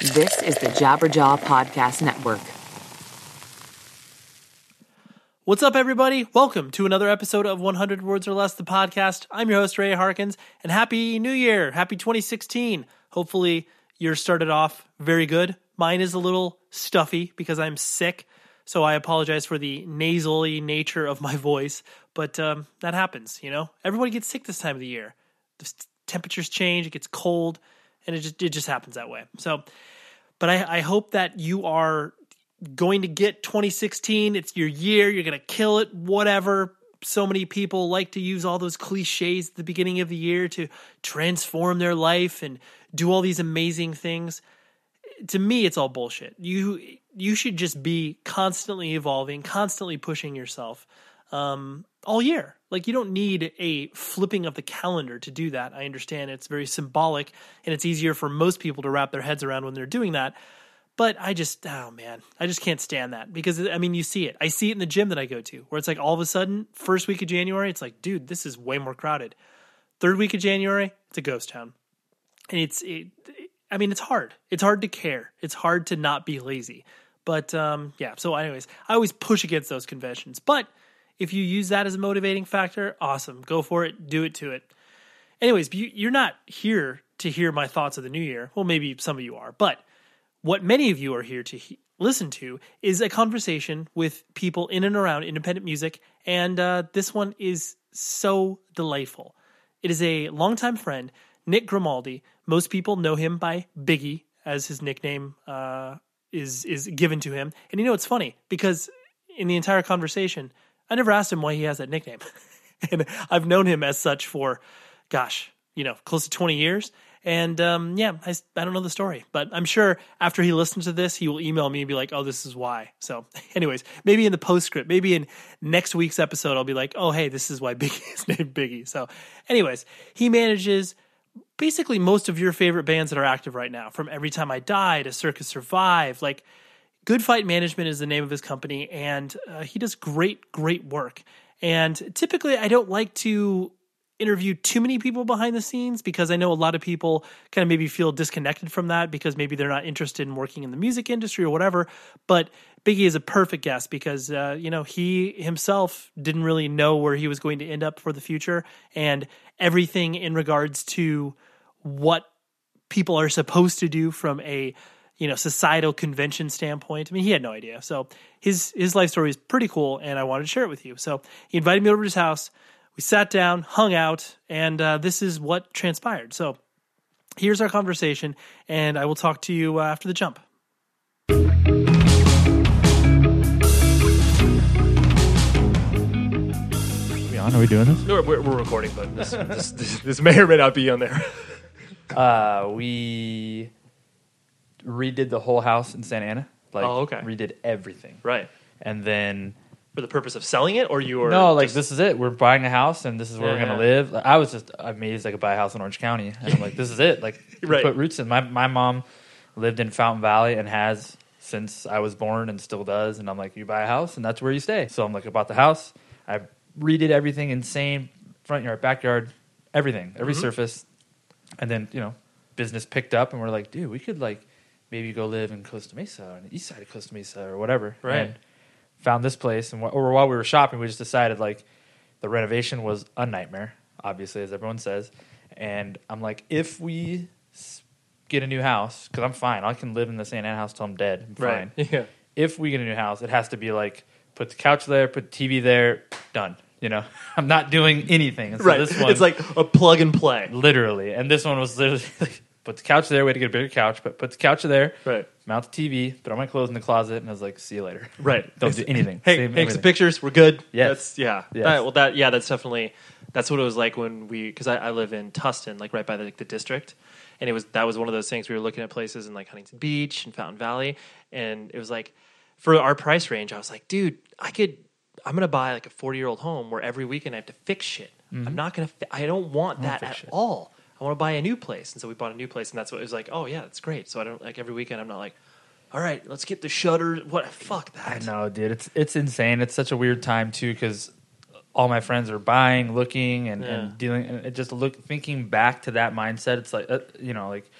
This is the Jabberjaw Podcast Network. What's up, everybody? Welcome to another episode of 100 Words or Less, the podcast. I'm your host, Ray Harkins, and Happy New Year! Happy 2016. Hopefully, your started off very good. Mine is a little stuffy because I'm sick, so I apologize for the nasally nature of my voice, but um, that happens, you know? Everybody gets sick this time of the year. The temperatures change, it gets cold, and it just, it just happens that way. So, but I, I hope that you are going to get 2016. It's your year. You're going to kill it, whatever. So many people like to use all those cliches at the beginning of the year to transform their life and do all these amazing things. To me, it's all bullshit. You you should just be constantly evolving, constantly pushing yourself um, all year. Like you don't need a flipping of the calendar to do that. I understand it's very symbolic and it's easier for most people to wrap their heads around when they're doing that. But I just, oh man, I just can't stand that because I mean, you see it. I see it in the gym that I go to where it's like all of a sudden, first week of January, it's like, dude, this is way more crowded. Third week of January, it's a ghost town. And it's, it, I mean, it's hard. It's hard to care. It's hard to not be lazy. But um, yeah, so, anyways, I always push against those conventions. But if you use that as a motivating factor, awesome. Go for it. Do it to it. Anyways, you're not here to hear my thoughts of the new year. Well, maybe some of you are, but what many of you are here to he- listen to is a conversation with people in and around independent music, and uh, this one is so delightful. It is a longtime friend, Nick Grimaldi. Most people know him by Biggie, as his nickname uh, is is given to him. And you know, it's funny because in the entire conversation, I never asked him why he has that nickname, and I've known him as such for, gosh, you know, close to twenty years. And um, yeah, I, I don't know the story, but I'm sure after he listens to this, he will email me and be like, oh, this is why. So, anyways, maybe in the postscript, maybe in next week's episode, I'll be like, oh, hey, this is why Biggie is named Biggie. So, anyways, he manages basically most of your favorite bands that are active right now, from Every Time I Die to Circa Survive. Like, Good Fight Management is the name of his company, and uh, he does great, great work. And typically, I don't like to interview too many people behind the scenes because I know a lot of people kind of maybe feel disconnected from that because maybe they're not interested in working in the music industry or whatever. But Biggie is a perfect guest because uh, you know he himself didn't really know where he was going to end up for the future, and everything in regards to what people are supposed to do from a you know societal convention standpoint. I mean, he had no idea. So his his life story is pretty cool, and I wanted to share it with you. So he invited me over to his house we sat down, hung out, and uh, this is what transpired. So here's our conversation, and I will talk to you uh, after the jump. Are we on? Are we doing this? No, we're, we're recording, but this, this, this, this may or may not be on there. Uh, we redid the whole house in Santa Ana. Like, Oh, okay. Redid everything. right. And then For the purpose of selling it, or you were no, like just- this is it. We're buying a house, and this is where we're gonna live. Like, I was just amazed I could buy a house in Orange County, and I'm like, this is it. Like, we Right. put roots in. My my mom lived in Fountain Valley and has since I was born, and still does. And I'm like, you buy a house, and that's where you stay. So I'm like, I bought the house. I redid everything, insane front yard, backyard, everything, every Mm-hmm. surface, and then you know, business picked up, and we're like, dude, we could like maybe go live in Costa Mesa on the east side of Costa Mesa or whatever. Right. And found this place, and wh- or while we were shopping, we just decided like the renovation was a nightmare, obviously, as everyone says. And I'm like, if we s- get a new house, because I'm fine, I can live in the Santa Ana house till I'm dead. I'm right. Yeah. If we get a new house, it has to be like put the couch there, put the TV there, done. You know, I'm not doing anything. And so Right. This one, it's like a plug and play. literally, and this one was literally like, put the couch there. We had to get a bigger couch, but put the couch there, Right. mount the TV, throw my clothes in the closet, and I was like, see you later. Right. Don't do anything. Hey, Save take some pictures. We're good. Yes. That's, yeah. Yes. That- well, that yeah, that's definitely that's what it was like when we because I, I live in Tustin, like right by the, like, the district, and it was that was one of those things we were looking at places in like Huntington Beach and Fountain Valley, and it was like for our price range, I was like, dude, I could. I'm gonna buy like a 40 year old home where every weekend I have to fix shit. Mm-hmm. I'm not gonna. I don't want that fix at shit. all. I want to buy a new place, and so we bought a new place, and that's what it was like. Oh yeah, that's great. So I don't like every weekend. I'm not like, all right, let's get the shutters. What? Fuck that. I know, dude. It's it's insane. It's such a weird time too because all my friends are buying, looking, and, Yeah. and dealing. And it just look thinking back to that mindset. It's like uh, you know, like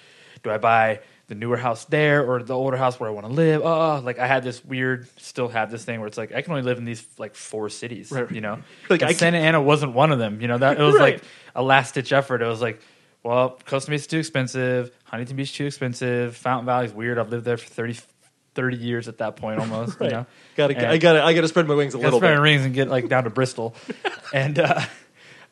do I buy the newer house there or the older house where I want to live? Oh, like I had this weird, still have this thing where it's like I can only live in these like four cities, Right. you know. Like, Santa Ana wasn't one of them, you know. That it was Right. like a last ditch effort. It was like, well, Costa Mesa's too expensive, Huntington Beach is too expensive, Fountain Valley's weird. I've lived there for 30, 30 years at that point almost, Right. you know. Gotta, And- I gotta, I gotta spread my wings a little spread bit. my rings and get like down to Bristol, and uh,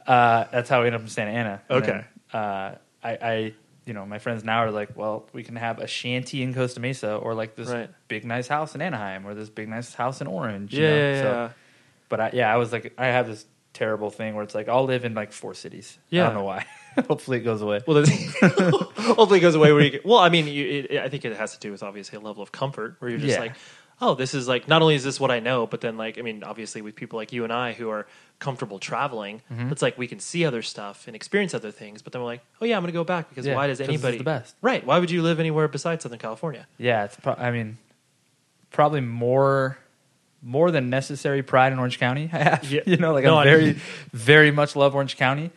uh, that's how we ended up in Santa Ana. And Okay. then, uh, I, I, you know, my friends now are like, well, we can have a shanty in Costa Mesa, or like this Right. big nice house in Anaheim, or this big nice house in Orange. you Yeah, know? yeah, So- yeah. but I, yeah, I was like, I have this terrible thing where it's like I'll live in like four cities. Yeah. I don't know why. Hopefully it goes away. Well, hopefully it goes away where you. Get, well, I mean, you, it, I think it has to do with obviously a level of comfort where you're just Yeah. like, oh, this is like not only is this what I know, but then like I mean, obviously with people like you and I who are comfortable traveling, Mm-hmm. it's like we can see other stuff and experience other things. But then we're like, oh yeah, I'm going to go back because Yeah, why does anybody the best. right? Why would you live anywhere besides Southern California? Yeah, it's. Pro- I mean, probably more, more than necessary pride in Orange County. I have. Yeah. You know, like No, I- very, very much love Orange County.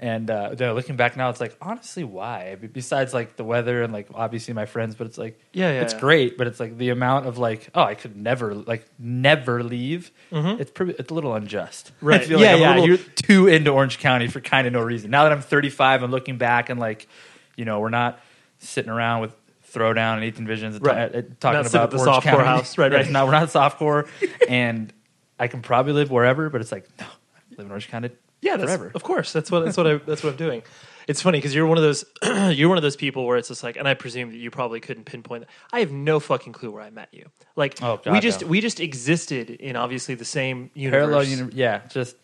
And uh, looking back now, it's like honestly, why? Besides like the weather and like obviously my friends, but it's like Yeah, yeah, it's yeah. great. But it's like the amount of like, oh, I could never like never leave. It's pretty, it's a little unjust. Mm-hmm. Right. I feel Yeah, like I'm yeah, a little you're- too into Orange County for kind of no reason. Now that I'm 35 and looking back and like, you know, we're not sitting around with Throwdown and Eighteen Visions Right. ta- uh, talking Not about the Orange softcore County. house. Right, right. No, we're not softcore, and I can probably live wherever, but it's like no, I live in Orange County. Yeah, that's, forever. of course. That's what that's what I that's what I'm doing. It's funny because you're one of those you're one of those people where it's just like, and I presume that you probably couldn't pinpoint. That. I have no fucking clue where I met you. Like Oh, God, we just no. we just existed in obviously the same universe. Parallel, uni- yeah, just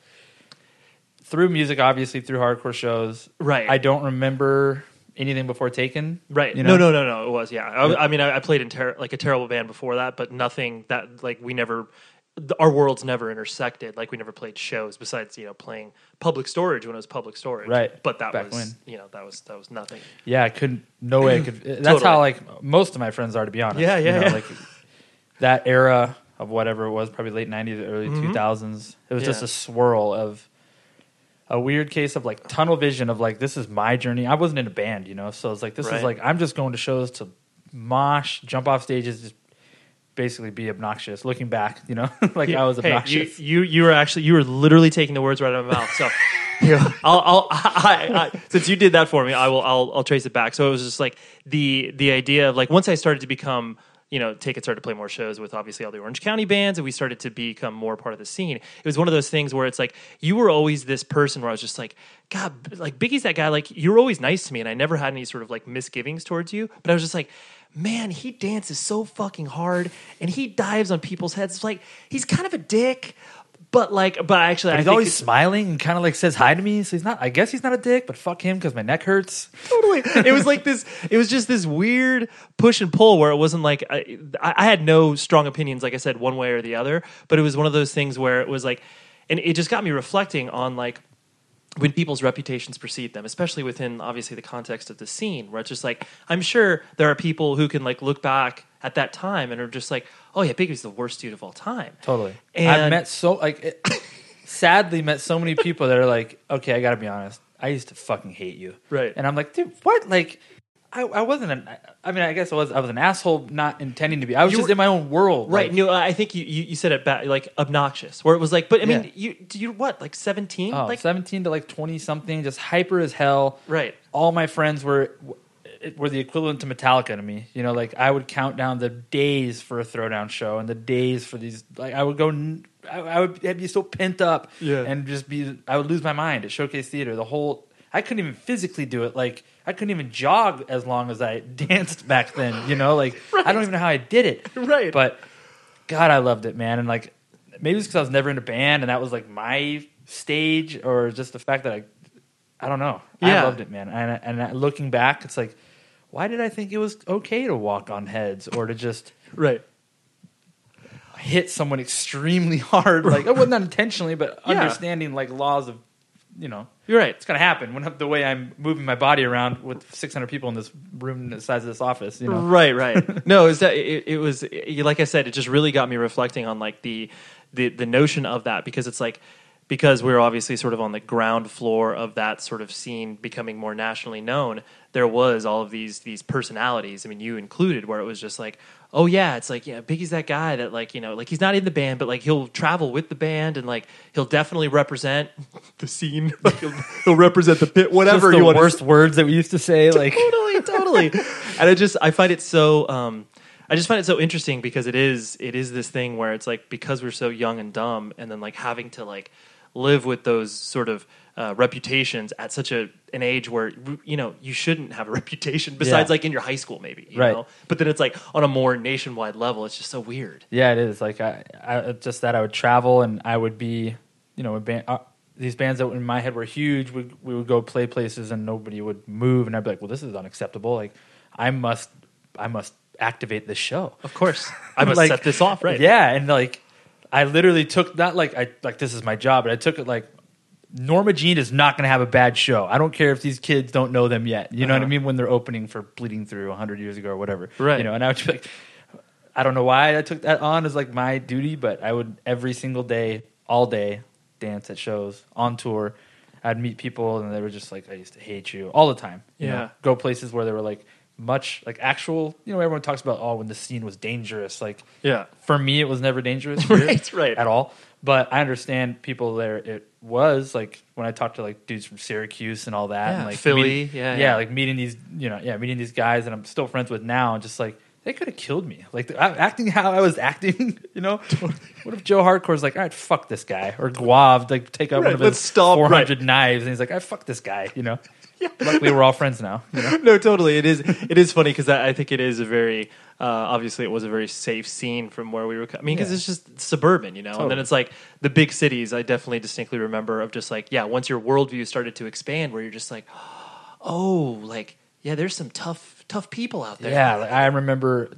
through music, obviously through hardcore shows. Right. I don't remember anything before Taken. Right. You No, no, no, no. It was. Yeah. I, I mean, I, I played in ter- like a terrible band before that, but nothing that like we never. Our worlds never intersected. Like we never played shows besides you know playing public storage when it was public storage. Right. But that Back was when. you know that was that was nothing. Yeah, I couldn't. No way I could. That's Totally. how like most of my friends are, to be honest. Yeah, You yeah, know, yeah. Like that era of whatever it was, probably late '90s, early 2000s. It was just Mm-hmm. Yeah. a swirl of a weird case of like tunnel vision of like this is my journey. I wasn't in a band, you know, so it's like this Right. is like I'm just going to shows to mosh, jump off stages, just basically be obnoxious. Looking back, you know, like I was Hey, obnoxious. you, you you were actually you were literally taking the words right out of my mouth. So, I'll, I'll I, I, since you did that for me, I will I'll, I'll trace it back. So it was just like the the idea of like once I started to become you know take it started to play more shows with obviously all the Orange County bands, and we started to become more part of the scene. It was one of those things where it's like you were always this person where I was just like God, like Biggie's that guy. Like you're always nice to me, and I never had any sort of like misgivings towards you. But I was just like man, he dances so fucking hard and he dives on people's heads. It's like he's kind of a dick, but like, but actually, But I he's think always smiling and kind of like says hi to me. So he's not. I guess he's not a dick, but fuck him because my neck hurts. totally. It was like this. It was just this weird push and pull where it wasn't like I, I had no strong opinions, like I said, one way or the other. But it was one of those things where it was like, and it just got me reflecting on like when people's reputations precede them, especially within obviously the context of the scene, where it's just like I'm sure there are people who can like look back at that time and are just like, oh yeah, Biggie's the worst dude of all time. Totally. And- I've met so like it, sadly met so many people that are like, okay, I got to be honest. I used to fucking hate you. Right. And I'm like, dude, what? Like, I, I wasn't an. I mean, I guess I was. I was an asshole, not intending to be. I was You just were- in my own world. Right. Like, no, I think you, you, you said it back, like obnoxious, where it was like, but I mean, Yeah. you, you what, like 17? oh, like, 17 to like 20 something, just hyper as hell. right. all my friends were were the equivalent to Metallica to me. You know, like I would count down the days for a throwdown show and the days for these. Like I would go, I, I would I'd be so pent up, Yeah. and just be. I would lose my mind at Showcase Theater. The whole I couldn't even physically do it. Like I couldn't even jog as long as I danced back then. You know, like I don't even know how I did it. Right. but God, I loved it, man. And like maybe it's because I was never in a band, and that was like my stage, or just the fact that I I don't know. Yeah. I loved it, man. And and looking back, it's like, why did I think it was okay to walk on heads or to just Right. hit someone extremely hard? Like, it wasn't that intentionally, but Yeah. understanding like laws of, you know, You're right. it's gonna happen when the way I'm moving my body around with 600 people in this room the size of this office. You know, Right, right. no, is that it, it was it, like I said, it just really got me reflecting on like the the the notion of that because it's like because we were obviously sort of on the ground floor of that sort of scene becoming more nationally known, there was all of these these personalities. I mean, you included, where it was just like, oh yeah, it's like yeah, Biggie's that guy that like you know like he's not in the band, but like he'll travel with the band and like he'll definitely represent the scene. Like, he'll, he'll represent the pit, whatever Just you the want. worst words that we used to say. Like, totally, totally. and I just I find it so um I just find it so interesting because it is it is this thing where it's like because we're so young and dumb and then like having to like live with those sort of uh, reputations at such a an age where you know you shouldn't have a reputation besides Yeah. like in your high school maybe you Right. know but then it's like on a more nationwide level it's just so weird Yeah, it is. Like I, I just that I would travel and I would be, you know, a band, uh, these bands that in my head were huge. We we would go play places and nobody would move, and I'd be like, well, this is unacceptable. Like I must, I must activate this show. of course I must Like, set this off right Yeah, and like I literally took not like I like this is my job, but I took it like Norma Jean is not going to have a bad show. I don't care if these kids don't know them yet. You know what I Uh-huh. mean? When they're opening for Bleeding Through 100 years ago or whatever. Right. You know, and I would be like, I don't know why I took that on as like my duty, but I would every single day, all day, dance at shows on tour. I'd meet people and they were just like, I used to hate you all the time. You know? Yeah. Go places where they were like much like actual, you know, everyone talks about, oh, when the scene was dangerous. Like, yeah for me it was never dangerous Right, right. at all but i understand people there it was like when i talked to like dudes from syracuse and all that Yeah, and like Philly, meeting- yeah, yeah yeah. like meeting these you know yeah meeting these guys that i'm still friends with now and just like they could have killed me like acting how i was acting you know what if joe hardcore's like all right fuck this guy or guav like take out Right, one of his stop, 400 knives and he's like i fuck this guy you know luckily we're all friends now you know no, totally. It is. It is funny because I, I think it is a very. Uh, obviously, it was a very safe scene from where we were. I mean, because Yeah. it's just suburban, you know. And then it's like the big cities. I definitely distinctly remember of just like, yeah, once your worldview started to expand, where you're just like, oh, like yeah, there's some tough, tough people out there. Yeah, like I remember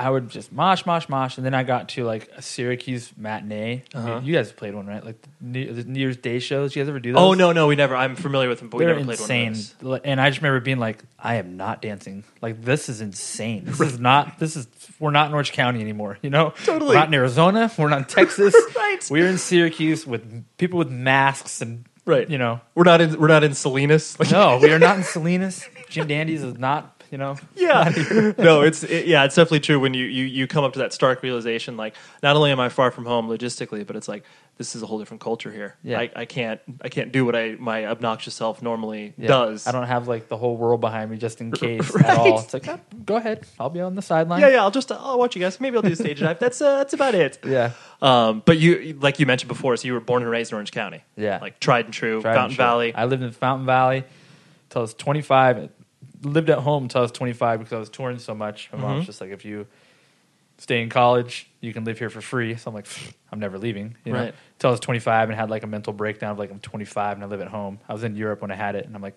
I would just mosh, mosh, mosh, and then I got to like a Syracuse matinee. Uh-huh. You guys played one, right? Like the New, the New Year's Day shows. You guys ever do those? Oh no, no, we never. I'm familiar with them, but we They're never played insane. one those. Like, And I just remember being like, I am not dancing. Like this is insane. This is not. This is. We're not in Orange County anymore. You know, Totally. We're not in Arizona. We're not in Texas. Right. We're in Syracuse with people with masks and Right. You know, We're not in. We're not in Salinas. No, we are not in Salinas. Jim Dandy's is not. You know, yeah no it's it, yeah it's definitely true when you, you you come up to that stark realization like not only am i far from home logistically but it's like this is a whole different culture here Yeah. I, I can't i can't do what i my obnoxious self normally Yeah. does I don't have like the whole world behind me just in case Right. at all. It's like, "Oh, go ahead, I'll be on the sideline. yeah yeah i'll just i'll watch you guys maybe i'll do a stage dive that's uh, that's about it yeah. um but you like you mentioned before so you were born and raised in orange county Yeah. like tried and true Tried and fountain true. valley I lived in Fountain Valley until I was 25. Lived at home till I was 25 because I was touring so much. My mom's Mhm. just like, if you stay in college, you can live here for free. So I'm like, I'm never leaving. You know? Right. Till I was 25 and had like a mental breakdown of like, I'm 25 and I live at home. I was in Europe when I had it, and I'm like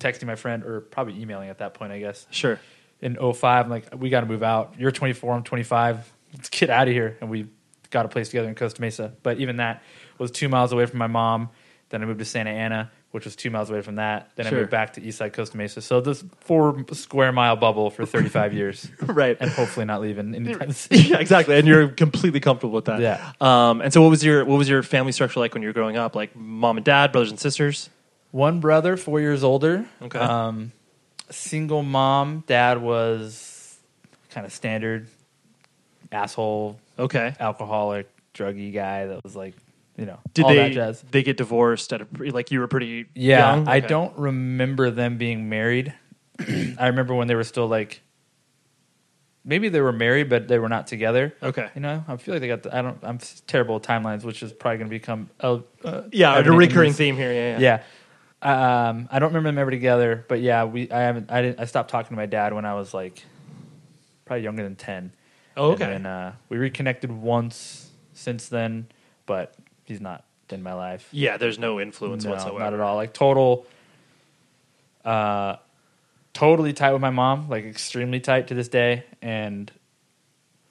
texting my friend or probably emailing at that point, I guess. sure in 05 I'm like we got to move out you're 24 i'm 25 let's get out of here and we got a place together in costa mesa but even that was two miles away from my mom then i moved to santa ana which was two miles away from that then Sure. i moved back to eastside costa mesa so this four square mile bubble for 35 years right and hopefully not leaving anytime soon yeah, exactly, and you're completely comfortable with that. Yeah. Um, and so, what was your what was your family structure like when you were growing up? Like mom and dad, brothers and sisters. one brother four years older Okay. um, single mom dad was kind of standard asshole Okay. alcoholic, druggy guy that was like, you know, Did all they that jazz. they get divorced at a pre- like you were pretty Yeah, young? I Okay. don't remember them being married. I remember when they were still like, maybe they were married, but they were not together. Okay. You know, I feel like they got. The, I don't. I'm s- terrible with timelines, which is probably going to become uh, uh, Yeah, a evident in recurring this. theme here. Yeah, yeah. Yeah. Um, I don't remember them ever together, but yeah, we. I haven't. I didn't. I stopped talking to my dad when I was like, probably younger than ten. Oh, okay. And then uh, we reconnected once since then, but he's not in my life. Yeah, there's no influence No, whatsoever. not at all. Like total, uh, totally tight with my mom. Like extremely tight to this day, and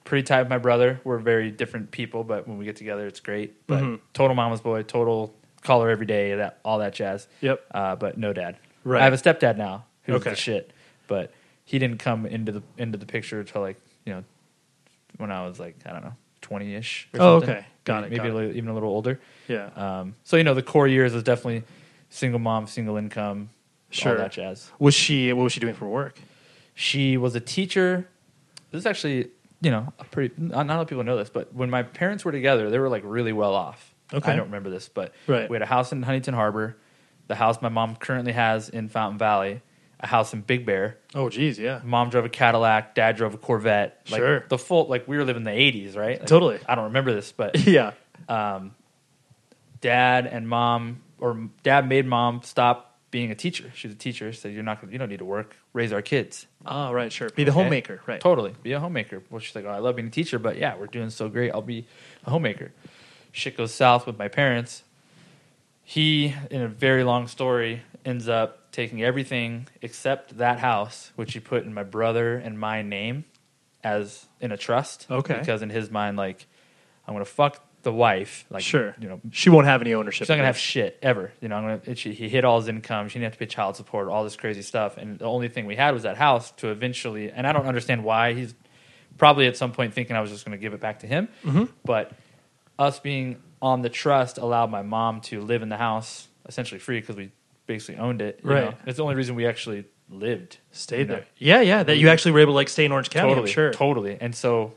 pretty tight with my brother. We're very different people, but when we get together, it's great. But Mhm. total mama's boy, total call her every day, that all that jazz. Yep. Uh, but no dad. Right. I have a stepdad now who's Okay. the shit, but he didn't come into the into the picture until like you know when I was like I don't know twenty ish. Or something. Oh, okay. Got it, Maybe got a it. little, even a little older. Yeah. Um, so you know, the core years is definitely single mom, single income, Sure. all that jazz. was she? What was she doing for work? She was a teacher. This is actually, you know, a pretty. Not, not a lot of people know this, but when my parents were together, they were like really well off. Okay. I don't remember this, but Right. we had a house in Huntington Harbor, the house my mom currently has in Fountain Valley, a house in Big Bear. Oh, geez, yeah. Mom drove a Cadillac, dad drove a Corvette. Like Sure. the full, like we were living in the '80s, right? Like, Totally. I don't remember this, but yeah. um, dad and mom, or dad made mom stop being a teacher. She's a teacher, so you're not, gonna- you don't need to work, raise our kids. Oh, right, sure. Be the Okay? homemaker, right? Totally, be a homemaker. Well, she's like, oh, I love being a teacher, but yeah, we're doing so great. I'll be a homemaker. Shit goes south with my parents. He, in a very long story, ends up taking everything except that house, which he put in my brother and my name as in a trust. Okay. Because in his mind, like, I'm gonna fuck the wife. Like, sure. you know, she won't have any ownership. She's not gonna have shit ever. You know, I'm gonna, it, she, he hit all his income. She didn't have to pay child support, all this crazy stuff. And the only thing we had was that house to eventually. And I don't understand why he's probably at some point thinking I was just gonna give it back to him. Mm-hmm. But us being on the trust allowed my mom to live in the house essentially free because we basically owned it. you Right. know. It's the only reason we actually lived. Stayed you know. there. Yeah, yeah. That you actually were able to like stay in Orange County. Totally, sure. totally. And so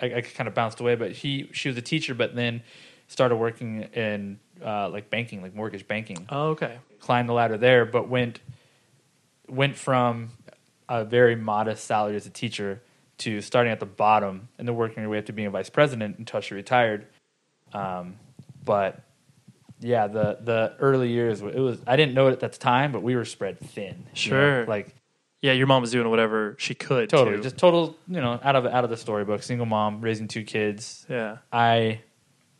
I, I kind of bounced away, but he she was a teacher, but then started working in uh, like banking, like mortgage banking. Oh, okay. Climbed the ladder there, but went went from a very modest salary as a teacher to starting at the bottom and then working your way up to being a vice president until she retired. Um, but yeah, the the early years it was I didn't know it at the time, but we were spread thin. you know? Sure. like Yeah, your mom was doing whatever she could. totally just total you know out of out of the storybook single mom raising two kids yeah. i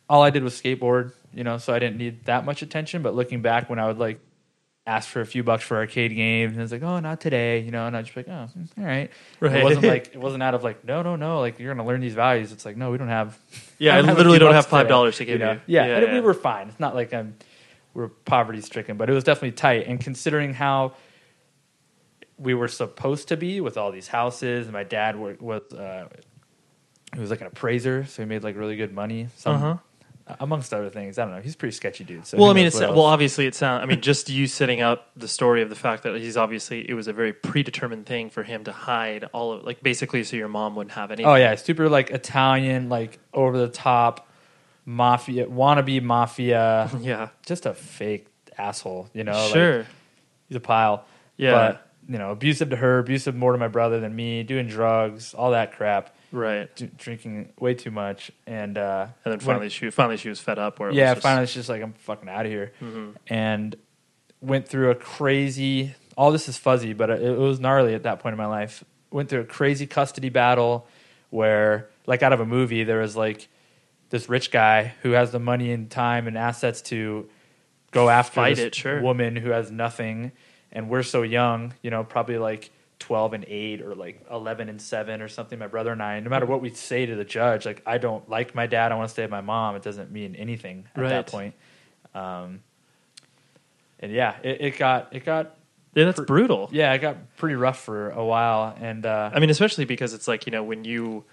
all i did was skateboard you know so i didn't need that much attention but looking back when i would like ask for a few bucks for arcade games and it's like oh not today you know and i'd just like oh mm, all right Right. it wasn't like it wasn't out of like no no no like you're gonna learn these values it's like no we don't have Yeah, I don't have literally don't have five dollars to give know? you. yeah, Yeah, and yeah. we were fine it's not like i'm we're poverty stricken but it was definitely tight and considering how we were supposed to be with all these houses. And my dad wa- was uh, he was like an appraiser, so he made like really good money. Some, Uh-huh. Amongst other things. I don't know. He's a pretty sketchy dude. So well, I mean, it's well, obviously, it sounds. Uh, I mean, just you setting up the story of the fact that he's obviously it was a very predetermined thing for him to hide all of, like, basically, so your mom wouldn't have anything. Oh yeah, super like Italian, like over the top mafia, wannabe mafia. yeah, just a fake asshole. You know, like, sure, he's a pile. Yeah. but you know, abusive to her, abusive more to my brother than me, doing drugs, all that crap. Right. d- drinking way too much, and uh, And then when- finally, she finally she was fed up. Where it yeah, was just, finally she's just like I'm fucking out of here, Mm-hmm. and went through a crazy. All this is fuzzy, but it, it was gnarly at that point in my life. Went through a crazy custody battle where, like out of a movie, there was like this rich guy who has the money and time and assets to go after Fight this it, sure. woman who has nothing, and we're so young, you know, probably like. 12 and 8 or like 11 and 7 or something my brother and I no matter what we say to the judge like I don't like my dad I want to stay with my mom it doesn't mean anything at Right. that point um, and yeah, it, it got it got yeah, that's brutal. yeah, it got pretty rough for a while, and uh, I mean, especially because it's like you know when you,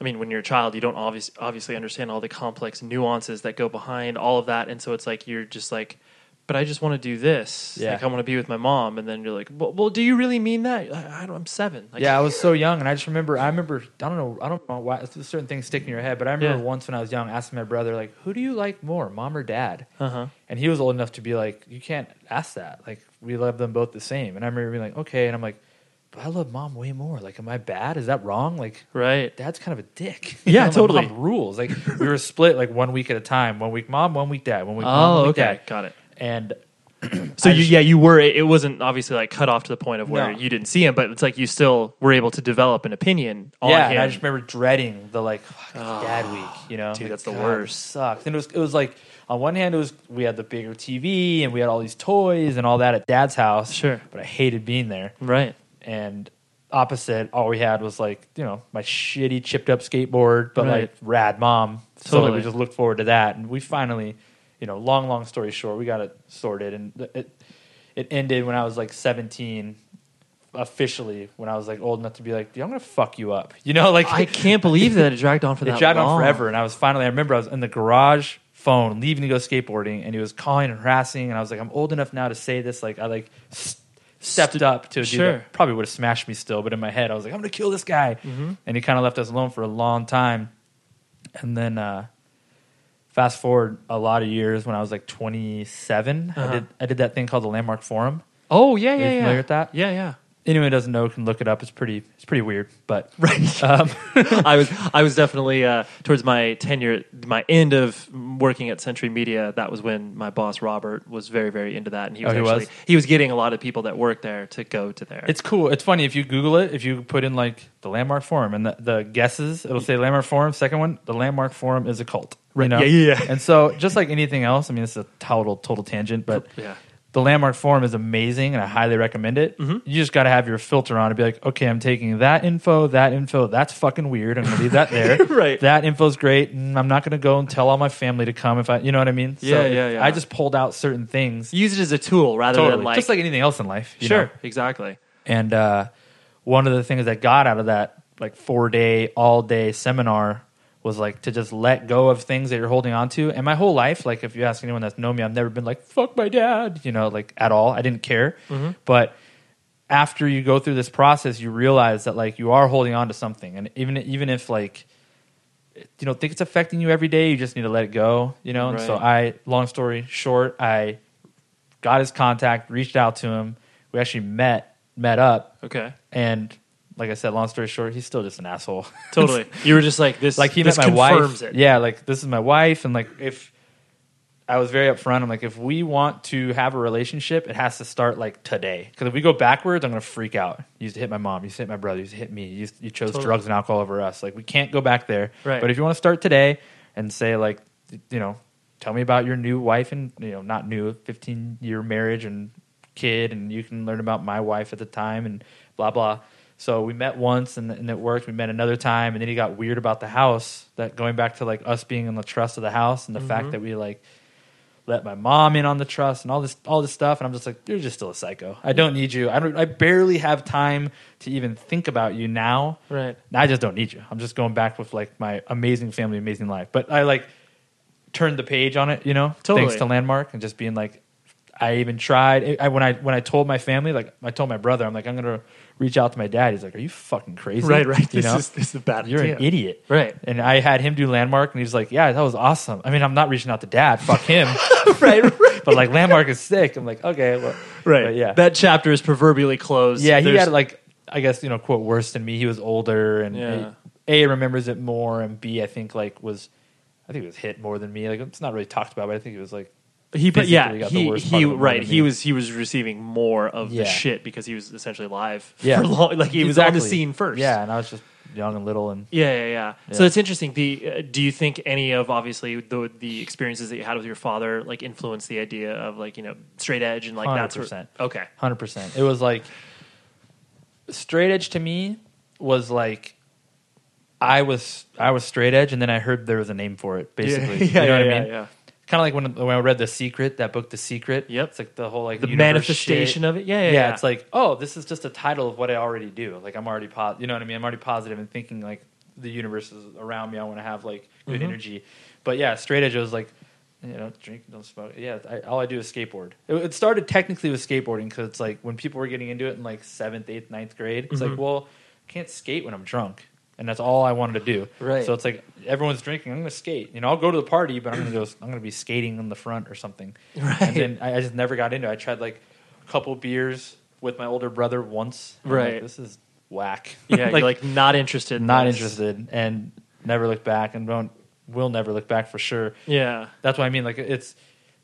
I mean, when you're a child, you don't obviously obviously understand all the complex nuances that go behind all of that, and so it's like you're just like, but I just want to do this. Yeah. Like I want to be with my mom, and then you're like, well, well do you really mean that? I, I don't, I'm seven. Like, yeah, I was so young, and I just remember I remember I don't know I don't know why certain things stick in your head, but I remember Yeah. once when I was young asking my brother like, who do you like more, mom or dad? Uh huh. And he was old enough to be like, you can't ask that. Like we love them both the same. And I remember being like, okay, and I'm like, but I love mom way more. Like, am I bad? Is that wrong? Like, Right. dad's kind of a dick. Yeah, You know, totally. mom rules. Like we were split like one week at a time. One week mom, one week dad. One week mom, Oh, one week okay, dad. got it. And So you, yeah, you were. It wasn't obviously like cut off to the point of where No. you didn't see him, but it's like you still were able to develop an opinion on yeah, him. and I just remember dreading the like fuck, Oh, dad week. You know, dude, Like, that's the God, it worst. Sucked. And it was it was like on one hand it was we had the bigger TV and we had all these toys and all that at dad's house. Sure. but I hated being there. right. And opposite, all we had was like you know my shitty chipped up skateboard, but Right. like rad mom. So like, Totally. we just looked forward to that, and we finally, you know, long long story short, we got it sorted, and it it ended when I was like seventeen. officially when I was like old enough to be like, "Dude, I'm gonna fuck you up," you know, like I can't believe that it dragged on for that. Long, it dragged long. on forever. And I was finally, I remember I was in the garage phone leaving to go skateboarding, and he was calling and harassing, and I was like, I'm old enough now to say this. Like I like s- stepped St- up to a dude sure. that probably would have smashed me still, but in my head I was like, I'm gonna kill this guy, Mm-hmm. and he kind of left us alone for a long time, and then. uh Fast forward a lot of years when I was like 27, I Uh-huh. did I did that thing called the Landmark Forum. Oh yeah, Are you yeah, yeah. familiar with that? Yeah, yeah. Anyone who doesn't know can look it up. It's pretty it's pretty weird, but Right. um, I was I was definitely uh, towards my tenure, my end of working at Century Media. That was when my boss Robert was very very into that, and he was Oh, he actually was? he was getting a lot of people that work there to go to there. It's cool. It's funny if you Google it. If you put in like the Landmark Forum and the, the guesses, it'll say Landmark Forum. Second one, the Landmark Forum is a cult. Right. You know? Yeah, yeah, yeah. And so, just like anything else, I mean, it's a total total tangent, but yeah. the Landmark Forum is amazing, and I highly recommend it. Mm-hmm. You just got to have your filter on and be like, okay, I'm taking that info, that info, that's fucking weird. I'm gonna leave that there. Right. That info's great, and I'm not gonna go and tell all my family to come if I, you know what I mean? Yeah, yeah, yeah. I just pulled out certain things. Use it as a tool rather Totally, than like, just like anything else in life. you sure, know? exactly. And uh, one of the things that got out of that like four day, all day seminar was like to just let go of things that you're holding on to. And my whole life, like if you ask anyone that's known me, I've never been like fuck my dad, you know, like at all. I didn't care. Mm-hmm. But after you go through this process, you realize that like you are holding on to something, and even even if like you know think it's affecting you every day, you just need to let it go, you know. And so I, long story short, I got his contact, reached out to him. We actually met met up, Okay, and like I said, long story short, he's still just an asshole. totally. you were just like this. like he this met my wife. It. Yeah, like this is my wife, and like if I was very upfront, I'm like, if we want to have a relationship, it has to start like today. Because if we go backwards, I'm gonna freak out. You used to hit my mom, you used to hit my brother, you used to hit me. You, you chose Totally. drugs and alcohol over us. Like we can't go back there. Right. But if you want to start today and say like, you know, tell me about your new wife and you know, not new, 15 year marriage and kid, and you can learn about my wife at the time and blah blah. So we met once and, and it worked. We met another time, and then he got weird about the house. That going back to like us being in the trust of the house and the fact mm-hmm. that we like let my mom in on the trust and all this all this stuff. And I'm just like, you're just still a psycho. I don't need you. I don't. I barely have time to even think about you now. Right. I just don't need you. I'm just going back with like my amazing family, amazing life. But I like turned the page on it, you know, Totally. thanks to Landmark and just being like, I even tried. I, when I when I told my family, like I told my brother, I'm like, I'm gonna reach out to my dad. He's like, Are you fucking crazy? Right, right. You This know? is this is a bad You're idea. an idiot. Right. And I had him do Landmark, and he's like, Yeah, that was awesome. I mean, I'm not reaching out to dad. Fuck him. right, right, but like Landmark is sick. I'm like, okay, well, right. yeah, That chapter is proverbially closed. yeah. He had like, I guess you know, quote worse than me. He was older, and Yeah. a, a remembers it more, and b I think like was, I think he was hit more than me. Like it's not really talked about, but I think it was like he but yeah got the he worst part he of it more right he was he was receiving more of Yeah. the shit because he was essentially live Yeah. for long like he was on the Exactly. scene first Yeah, and I was just young and little, and yeah yeah yeah, Yeah. so it's interesting the uh, do you think any of obviously the the experiences that you had with your father like influenced the idea of like you know straight edge and like that sort 100%. okay Hundred percent. It was like straight edge to me was like I was I was straight edge, and then I heard there was a name for it. Basically, yeah, you know yeah, what yeah, I mean? yeah. Kind of like when when I read The Secret, that book, The Secret. Yep. it's like the whole like the manifestation shit. of it yeah yeah, Yeah, yeah. it's like oh, this is just a title of what I already do. Like I'm already po- you know what I mean? I'm already positive and thinking like the universe is around me. I want to have like good Mhm. energy. But yeah, straight edge was like you know, drink, don't smoke. Yeah, I, all I do is skateboard. It, it started technically with skateboarding because it's like when people were getting into it in like seventh, eighth, ninth grade, it's Mhm. like, well, I can't skate when I'm drunk, and that's all I wanted to do. Right. So it's like everyone's drinking. I'm going to skate. You know, I'll go to the party, but I'm going to go. I'm going to be skating in the front or something. Right. And then I, I just never got into. it. I tried like a couple beers with my older brother once. I'm like, Right. this is whack. yeah you're like not interested in not this. interested, and never looked back, and don't will never look back for sure yeah that's what I mean. Like it's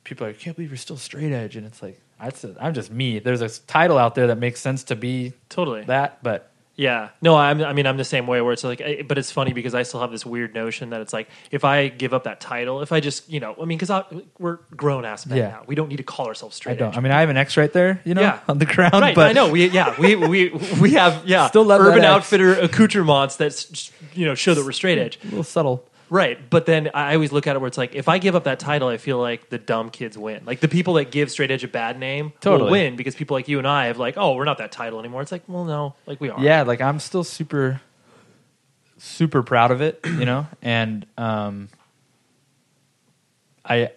people are like, I can't believe you're still straight edge, and it's like I said, I'm just me. There's a title out there that makes sense to be totally that, but Yeah, no, I'm, I mean, I'm the same way. Where it's like, I, but it's funny because I still have this weird notion that it's like, if I give up that title, if I just, you know, I mean, because we're grown ass men Yeah. now, we don't need to call ourselves I straight don't. edge. I mean, I have an X right there, you know, Yeah. on the ground. right? but I know. We yeah, we we we have yeah, Still love Urban X. Outfitter accoutrements that you know show that we're straight edge. a little subtle. Right, but then I always look at it where it's like, if I give up that title, I feel like the dumb kids win. Like the people that give straight edge a bad name Totally. will win because people like you and I have like, oh, we're not that title anymore. It's like, well, no, like we are. yeah, like I'm still super, super proud of it, you know, and um, I,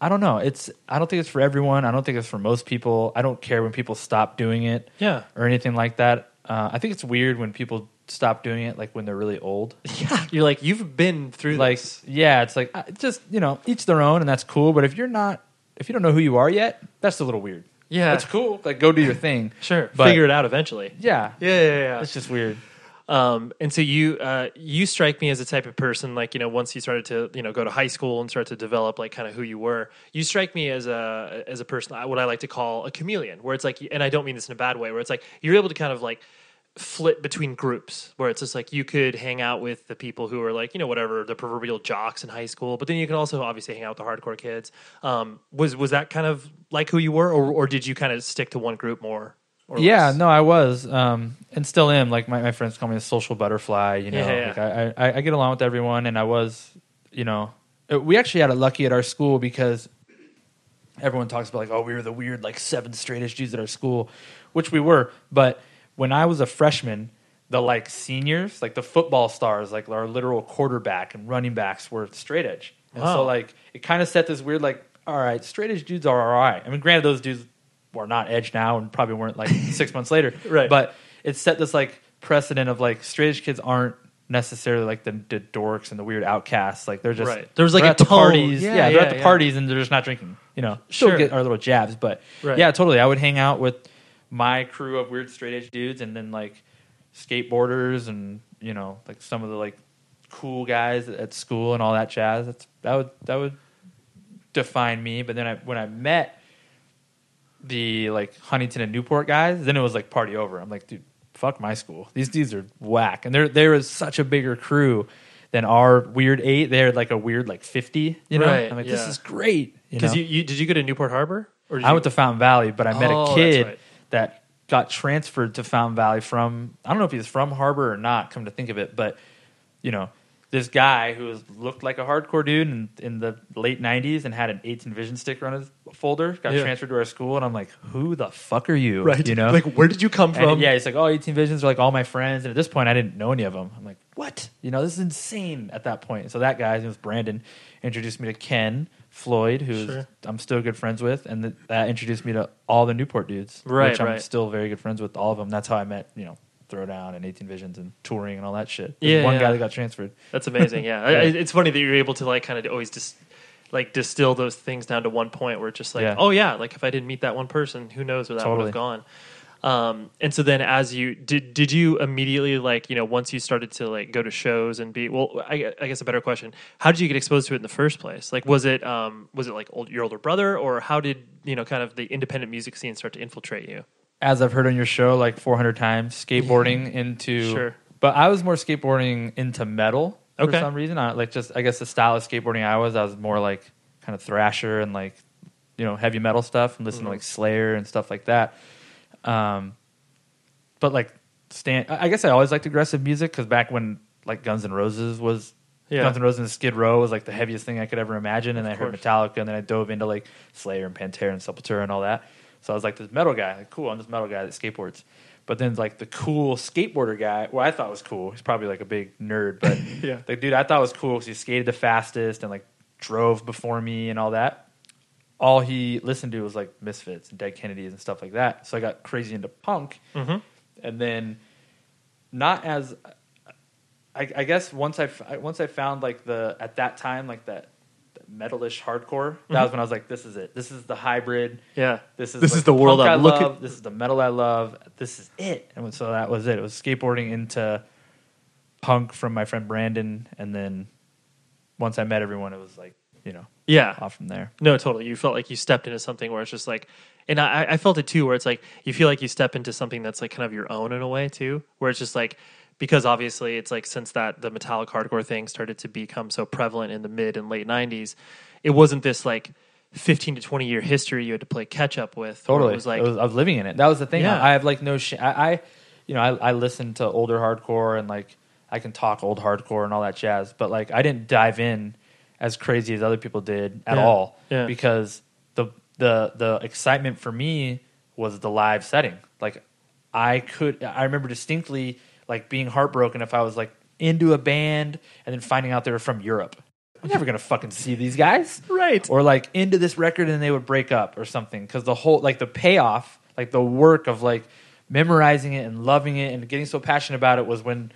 I don't know. It's I don't think it's for everyone. I don't think it's for most people. I don't care when people stop doing it, Yeah. or anything like that. Uh, I think it's weird when people stop doing it, like when they're really old. yeah. You're like, you've been through like this. yeah it's like uh, just you know each their own and that's cool but if you're not if you don't know who you are yet that's a little weird Yeah. that's cool like go do your thing Sure, But- figure it out eventually. yeah Yeah, yeah, yeah. it's just weird Um, and so you uh, you strike me as a type of person like you know once you started to you know go to high school and start to develop like kind of who you were you strike me as a as a person what I like to call a chameleon where it's like and I don't mean this in a bad way where it's like you're able to kind of like flip between groups where it's just like you could hang out with the people who are like you know whatever the proverbial jocks in high school but then you can also obviously hang out with the hardcore kids. Um, was was that kind of like who you were or, or did you kind of stick to one group more or yeah less? no i was um and still am. Like my, my friends call me a social butterfly you know Yeah, yeah, like I, I i get along with everyone and i was you know uh, we actually had it lucky at our school because everyone talks about like oh we were the weird like seven straight edge dudes at our school which we were but when i was a freshman the like seniors like the football stars like our literal quarterback and running backs were straight edge and Wow. so like it kind of set this weird like all right straight edge dudes are all right i mean granted those dudes are not edge now and probably weren't like six months later Right. but it set this like precedent of like straight edge kids aren't necessarily like the, the dorks and the weird outcasts like they're just Right. There was, like, a at the tone. parties Yeah, yeah, they're yeah, at the parties and they're just not drinking you know still Sure. get our little jabs but Right. yeah totally i would hang out with my crew of weird straight edge dudes and then like skateboarders and you know like some of the like cool guys at school and all that jazz. That's that would that would define me. But then I, when i met the like huntington and newport guys then it was like party over. I'm like dude fuck my school. These dudes are whack. And there there was such a bigger crew than our weird eight. They're like a weird like 50 you know? Right, i'm like yeah. this is great because know? you, you did you go to Newport Harbor? Or did I you- went to Fountain Valley, but I met Oh, a kid right. That got transferred to Fountain Valley from I don't know if he was from Harbor or not. Come to think of it, but you know, this guy who was, looked like a hardcore dude in, in the late '90s and had an 18 Vision sticker on his folder got Yeah. transferred to our school, and I'm like, who the fuck are you? right You know, like where did you come and from yeah, he's like, oh, 18 Visions are like all my friends. And at this point, I didn't know any of them. I'm like, what? You know, this is insane at that point. So that guy, his name was Brandon, introduced me to Ken Floyd, who Sure. I'm still good friends with. And th- that introduced me to all the Newport dudes, Right, which I'm right. still very good friends with all of them. That's how I met, you know, Throwdown and 18 Visions and touring and all that shit. There's Yeah, one yeah. guy that got transferred. That's amazing. Yeah, I, I- it's funny that you're able to like kind of always just like distill those things down to one point where it's just like, Yeah. oh yeah, like if I didn't meet that one person, who knows where that would Totally. have gone. Um, and so then as you did, did you immediately like you know once you started to like go to shows and be well, I, I guess a better question, how did you get exposed to it in the first place? Like was it um, was it like old, your older brother or how did you know kind of the independent music scene start to infiltrate you? As I've heard on your show like 400 times, skateboarding into. Sure. But I was more skateboarding into metal for Okay. some reason. I, like just I guess the style of skateboarding I was, I was more like kind of thrasher and like you know heavy metal stuff and listen Mm-hmm. to like Slayer and stuff like that. Um, but like stand, I I guess I always liked aggressive music because back when like Guns N' Roses was Yeah. Guns N' Roses and Skid Row was like the heaviest thing I could ever imagine, and Of I heard course. Metallica, and then I dove into like Slayer and Pantera and Sepultura and all that. So I was like this metal guy, like cool, I'm this metal guy that skateboards. But then like the cool skateboarder guy, well, I thought was cool. He's probably like a big nerd, but Yeah. the dude I thought was cool because he skated the fastest and like drove before me and all that. All he listened to was like Misfits and Dead Kennedys and stuff like that. So I got crazy into punk, Mm-hmm. and then not as I, I guess once I once I found like the at that time like that, that metalish hardcore. That was when I was like, this is it. This is the hybrid. Yeah, This is This like, is the world I I'm looking- love. This is the metal I love. This is it. And so that was it. It was skateboarding into punk from my friend Brandon, and then once I met everyone, it was like you know yeah. off from there. No, totally. You felt like you stepped into something where it's just like, and I, I felt it too, where it's like you feel like you step into something that's like kind of your own in a way too, where it's just like because obviously it's like since that the metallic hardcore thing started to become so prevalent in the mid and late '90s, it wasn't this like 15 to 20 year history you had to play catch up with. Totally, it was like I was living in it. That was the thing. Yeah. I, I have like no. Sh- I, I, you know, I, I listened to older hardcore and like I can talk old hardcore and all that jazz. But like I didn't dive in as crazy as other people did at Yeah. all Yeah. because the the the excitement for me was the live setting. Like I could I remember distinctly like being heartbroken if I was like into a band and then finding out they were from Europe. I'm never gonna fucking see these guys, Right. Or like into this record and they would break up or something because the whole like the payoff, like the work of like memorizing it and loving it and getting so passionate about it was when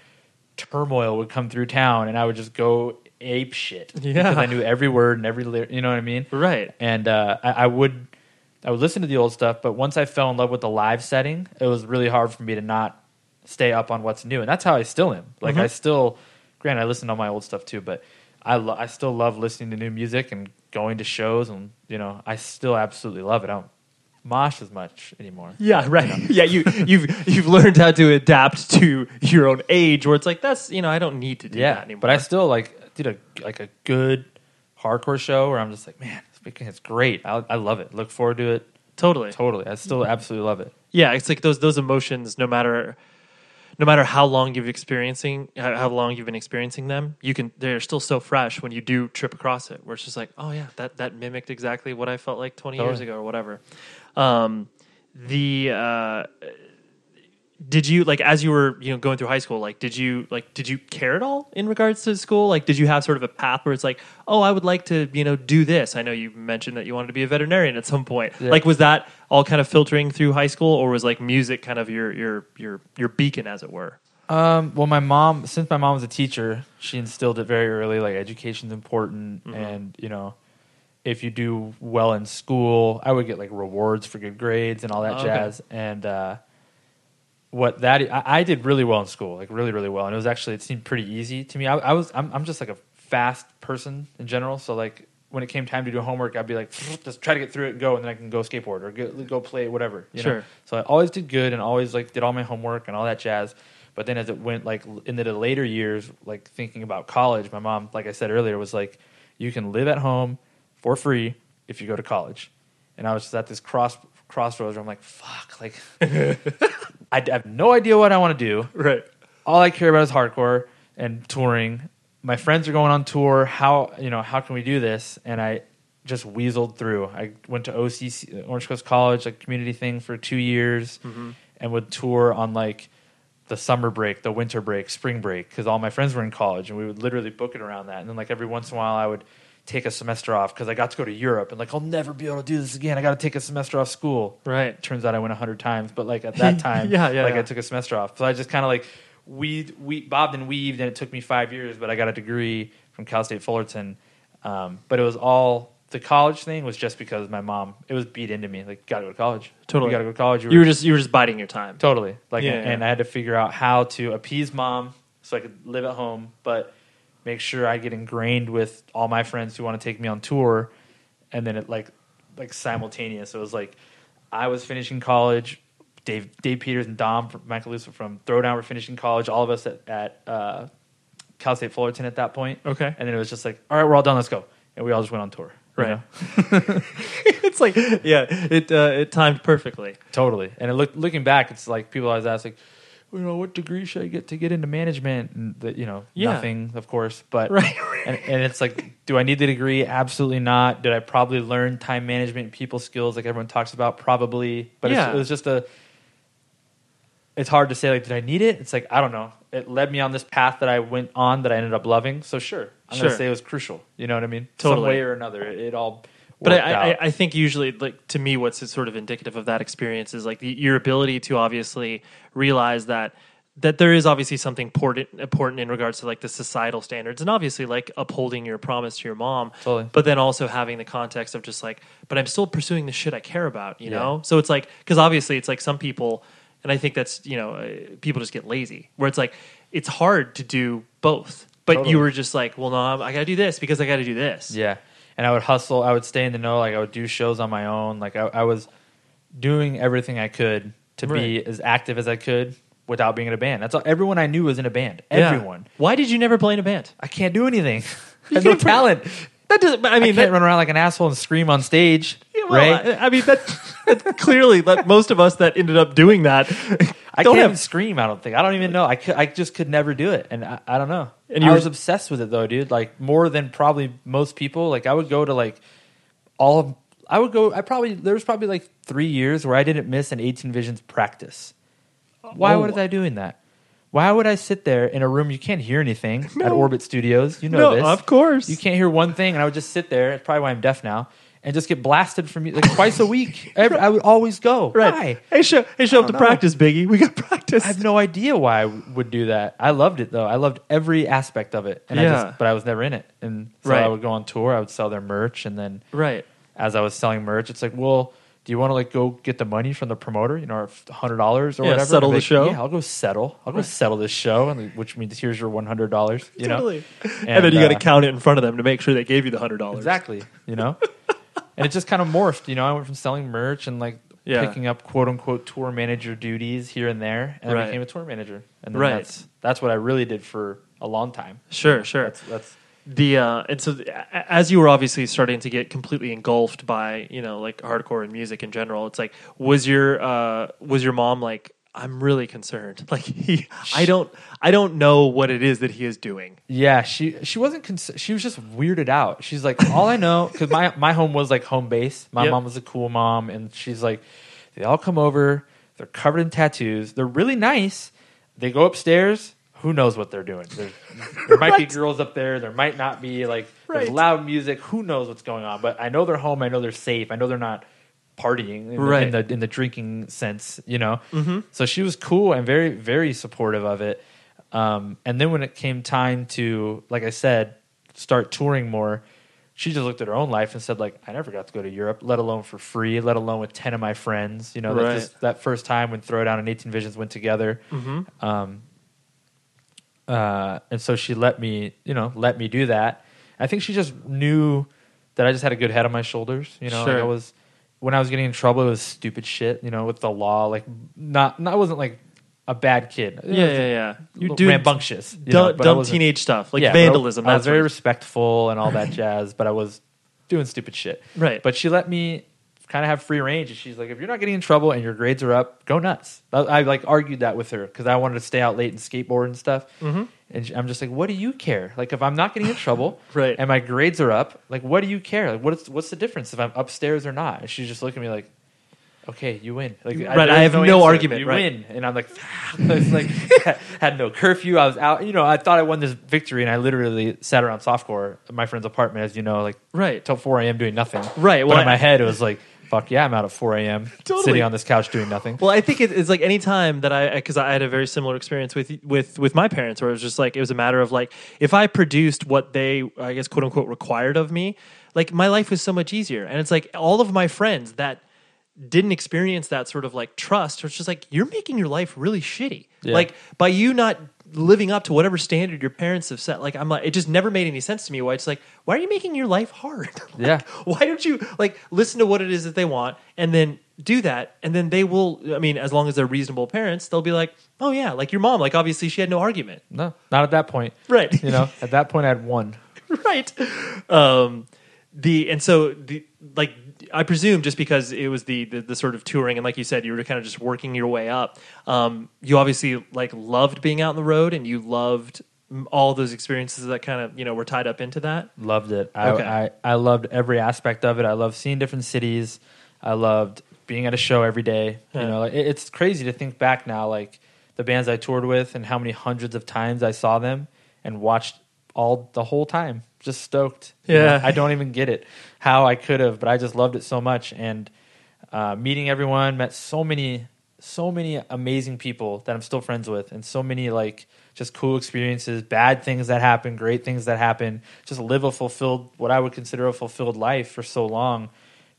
turmoil would come through town and I would just go ape shit Yeah. because I knew every word and every lyric. You know what I mean? Right. and uh, I, I would I would listen to the old stuff, but once I fell in love with the live setting, it was really hard for me to not stay up on what's new, and that's how I still am. Like I still, granted, I listen to all my old stuff too, but I lo- I still love listening to new music and going to shows, and you know I still absolutely love it. I don't mosh as much anymore. Yeah, right. Yeah, you you've you've learned how to adapt to your own age, where it's like that's you know I don't need to do that yeah, anymore. but I still like did a like a good hardcore show where I'm just like, man, it's, it's great. I, I love it. Look forward to it. totally. Totally, I still mm-hmm. absolutely love it. Yeah, it's like those those emotions. No matter no matter how long you've experiencing how, long you've been experiencing them, you can they're still so fresh when you do trip across it. Where it's just like, oh yeah, that that mimicked exactly what I felt like twenty years Totally. ago or whatever. Um, the uh, did you like as you were you know going through high school like did you like did you care at all in regards to school like did you have sort of a path where it's like oh i would like to you know do this i know you mentioned that you wanted to be a veterinarian at some point Yeah. like was that all kind of filtering through high school or was like music kind of your your your your beacon as it were Um, well, my mom, since my mom was a teacher, she instilled it very early. Like education's important, and you know, if you do well in school, I would get like rewards for good grades and all that Oh, okay. jazz. And uh, what that I, I did really well in school, like really, really well. And it was actually it seemed pretty easy to me. I, I was I'm, I'm just like a fast person in general, so like when it came time to do homework, I'd be like, just try to get through it and go, and then I can go skateboard or go, go play whatever. You Sure. Know? So I always did good and always like did all my homework and all that jazz. But then as it went like into the later years, like thinking about college, my mom, like I said earlier, was like, you can live at home for free if you go to college. And I was just at this cross crossroads where I'm like, fuck, like I have no idea what I want to do right all I care about is hardcore and touring. My friends are going on tour. How you know how can we do this? And I just weaseled through. I went to OCC Orange Coast College, like community thing for two years, mm-hmm. and would tour on like the summer break, the winter break, spring break, because all my friends were in college, and we would literally book it around that. And then like every once in a while, I would take a semester off because I got to go to Europe, and like I'll never be able to do this again. I got to take a semester off school right turns out I went a hundred times, but like at that time, Yeah, yeah, like yeah. I took a semester off. So I just kind of like weaved, we bobbed and weaved, and it took me five years, but I got a degree from Cal State Fullerton. Um, but it was all the college thing was just because my mom. It was beat into me like, got to go to college. Totally. you got to go to college. you were just you were just biding your time totally like, Yeah, and, yeah. and I had to figure out how to appease mom so I could live at home, but make sure I get ingrained with all my friends who want to take me on tour, and then it like like simultaneous. It was like I was finishing college. Dave Dave Peters and Dom from Macaluso from Throwdown were finishing college. All of us at, at uh, Cal State Fullerton at that point. Okay. and then it was just like, all right, we're all done. Let's go, and we all just went on tour. you Right. know? it's like yeah it uh, it timed perfectly Totally. And it look, looking back, it's like people always ask, like, you know, what degree should I get to get into management? And the, you know, Yeah. nothing, of course. But Right. and, and it's like, do I need the degree? Absolutely not. Did I probably learn time management people skills like everyone talks about? Probably. But Yeah. it's, it was just a. It's hard to say. Like, did I need it? It's like I don't know. It led me on this path that I went on that I ended up loving. So sure, I'm Sure. gonna say it was crucial. You know what I mean? Totally. Some way or another, it, it all. But I, I. I think usually like to me what's sort of indicative of that experience is like the, your ability to obviously realize that that there is obviously something important important in regards to like the societal standards and obviously like upholding your promise to your mom Totally. but then also having the context of just like but i'm still pursuing the shit i care about you Yeah. know so it's like because obviously it's like some people and i think that's you know uh, people just get lazy where it's like it's hard to do both but Totally. you were just like well no i gotta do this because i gotta do this Yeah, and I would hustle. I would stay in the know. Like I would do shows on my own. Like I, I was doing everything I could to be as active as I could without being in a band. That's all. Everyone I knew was in a band. Yeah. Everyone. why did you never play in a band I can't do anything. I have no talent. That doesn't. I I mean, can't that, run around like an asshole and scream on stage, Yeah, well, right? I, I mean, that, that clearly, that most of us that ended up doing that I don't can't even have. scream. I don't think. I don't even know. I, could, I just could never do it, and I, I don't know. And you I were- was obsessed with it though, dude. Like more than probably most people. Like I would go to like all of. I would go. I probably there was probably like three years where I didn't miss an 18 Visions practice. Why Oh. was I doing that? Why would I sit there in a room you can't hear anything at Orbit Studios? You know No, this, of course. You can't hear one thing, and I would just sit there. It's probably why I'm deaf now, and just get blasted from you like twice a week. Every, I would always go. Right. Why? Hey, show, hey, show up to know. practice, Biggie. We got practice. I have no idea why I would do that. I loved it though. I loved every aspect of it, and I Yeah. just, but I was never in it. And so Right. I would go on tour. I would sell their merch, and then right. as I was selling merch, it's like, well, do you want to like go get the money from the promoter? You know, hundred dollars or Yeah, whatever. settle And I'm the show. Yeah, I'll go settle. I'll go settle this show, and which means here's your one hundred dollars. You totally. know, And, then you got to uh, count it in front of them to make sure they gave you the hundred dollars. Exactly. You know? and it just kind of morphed. You know, I went from selling merch and like Yeah. picking up quote unquote tour manager duties here and there, and Right. I became a tour manager. And then Right. that's that's what I really did for a long time. Sure, sure. That's that's the uh, and so th- as you were obviously starting to get completely engulfed by you know like hardcore and music in general, it's like was your uh, was your mom like I'm really concerned like he I don't I don't know what it is that he is doing. yeah. She she wasn't. Cons- she was just weirded out. She's like, all I know because my my home was like home base. My Yep. mom was a cool mom, and she's like, they all come over. They're covered in tattoos. They're really nice. They go upstairs. Who knows what they're doing? There's, there might be girls up there. There might not be. Like Right. there's loud music. Who knows what's going on? But I know they're home. I know they're safe. I know they're not partying in, Right. the, in the in the drinking sense. You know. Mm-hmm. So she was cool and very very supportive of it. Um, and then when it came time to, like I said, start touring more, she just looked at her own life and said, like, I never got to go to Europe, let alone for free, let alone with ten of my friends. You know, Right. that just that first time when Throwdown and 18 Visions went together. Mm-hmm. Um, uh, and so she let me, you know, let me do that. I think she just knew that I just had a good head on my shoulders. You know, like I was when I was getting in trouble, it was stupid shit. You know, with the law, like not, not I wasn't like a bad kid. Yeah, yeah, yeah. You You do rambunctious, you dumb, know, dumb teenage stuff like yeah, but I- vandalism. I was very respectful and all that jazz, but I was doing stupid shit. Right. But she let me kind of have free range, and she's like, "If you're not getting in trouble and your grades are up, go nuts." I, I like argued that with her because I wanted to stay out late and skateboard and stuff. Mm-hmm. And she, I'm just like, "What do you care? Like, if I'm not getting in trouble, Right. and my grades are up, like, what do you care? Like, what's what's the difference if I'm upstairs or not?" And she's just looking at me like. Okay, you win. Like, Right, there's I have no answer. argument, You right. win, and I'm like, it's like had no curfew. I was out. You know, I thought I won this victory, and I literally sat around softcore at my friend's apartment, as you know, like Right. till 4 a.m. doing nothing. Right, But well, in my head, it was like, fuck yeah, I'm out at 4 a.m. Totally. sitting on this couch doing nothing. Well, I think it, it's like any time that I because I had a very similar experience with with with my parents, where it was just like it was a matter of like if I produced what they I guess quote unquote required of me, like my life was so much easier. And it's like all of my friends that didn't experience that sort of like trust, it's just like you're making your life really shitty. Yeah. Like by you not living up to whatever standard your parents have set. Like I'm like it just never made any sense to me. Why it's like why are you making your life hard? Like, Yeah. why don't you like listen to what it is that they want and then do that and then they will i mean as long as they're reasonable parents they'll be like oh yeah like your mom like obviously she had no argument No, not at that point. Right. You know, at that point, I had one. right um the and so the like i presume just because it was the, the the sort of touring and like you said you were kind of just working your way up um you obviously like loved being out on the road and you loved all those experiences that kind of you know were tied up into that Loved it. I, Okay. I, I loved every aspect of it. I loved seeing different cities. I loved being at a show every day. Yeah. You know, like, it, it's crazy to think back now, like the bands I toured with and how many hundreds of times I saw them and watched all the whole time. Just stoked. You know, Yeah. I don't even get it how I could have, but I just loved it so much. And uh, meeting everyone, met so many, so many amazing people that I'm still friends with, and so many like just cool experiences, bad things that happen, great things that happen. Just live a fulfilled, what I would consider a fulfilled life for so long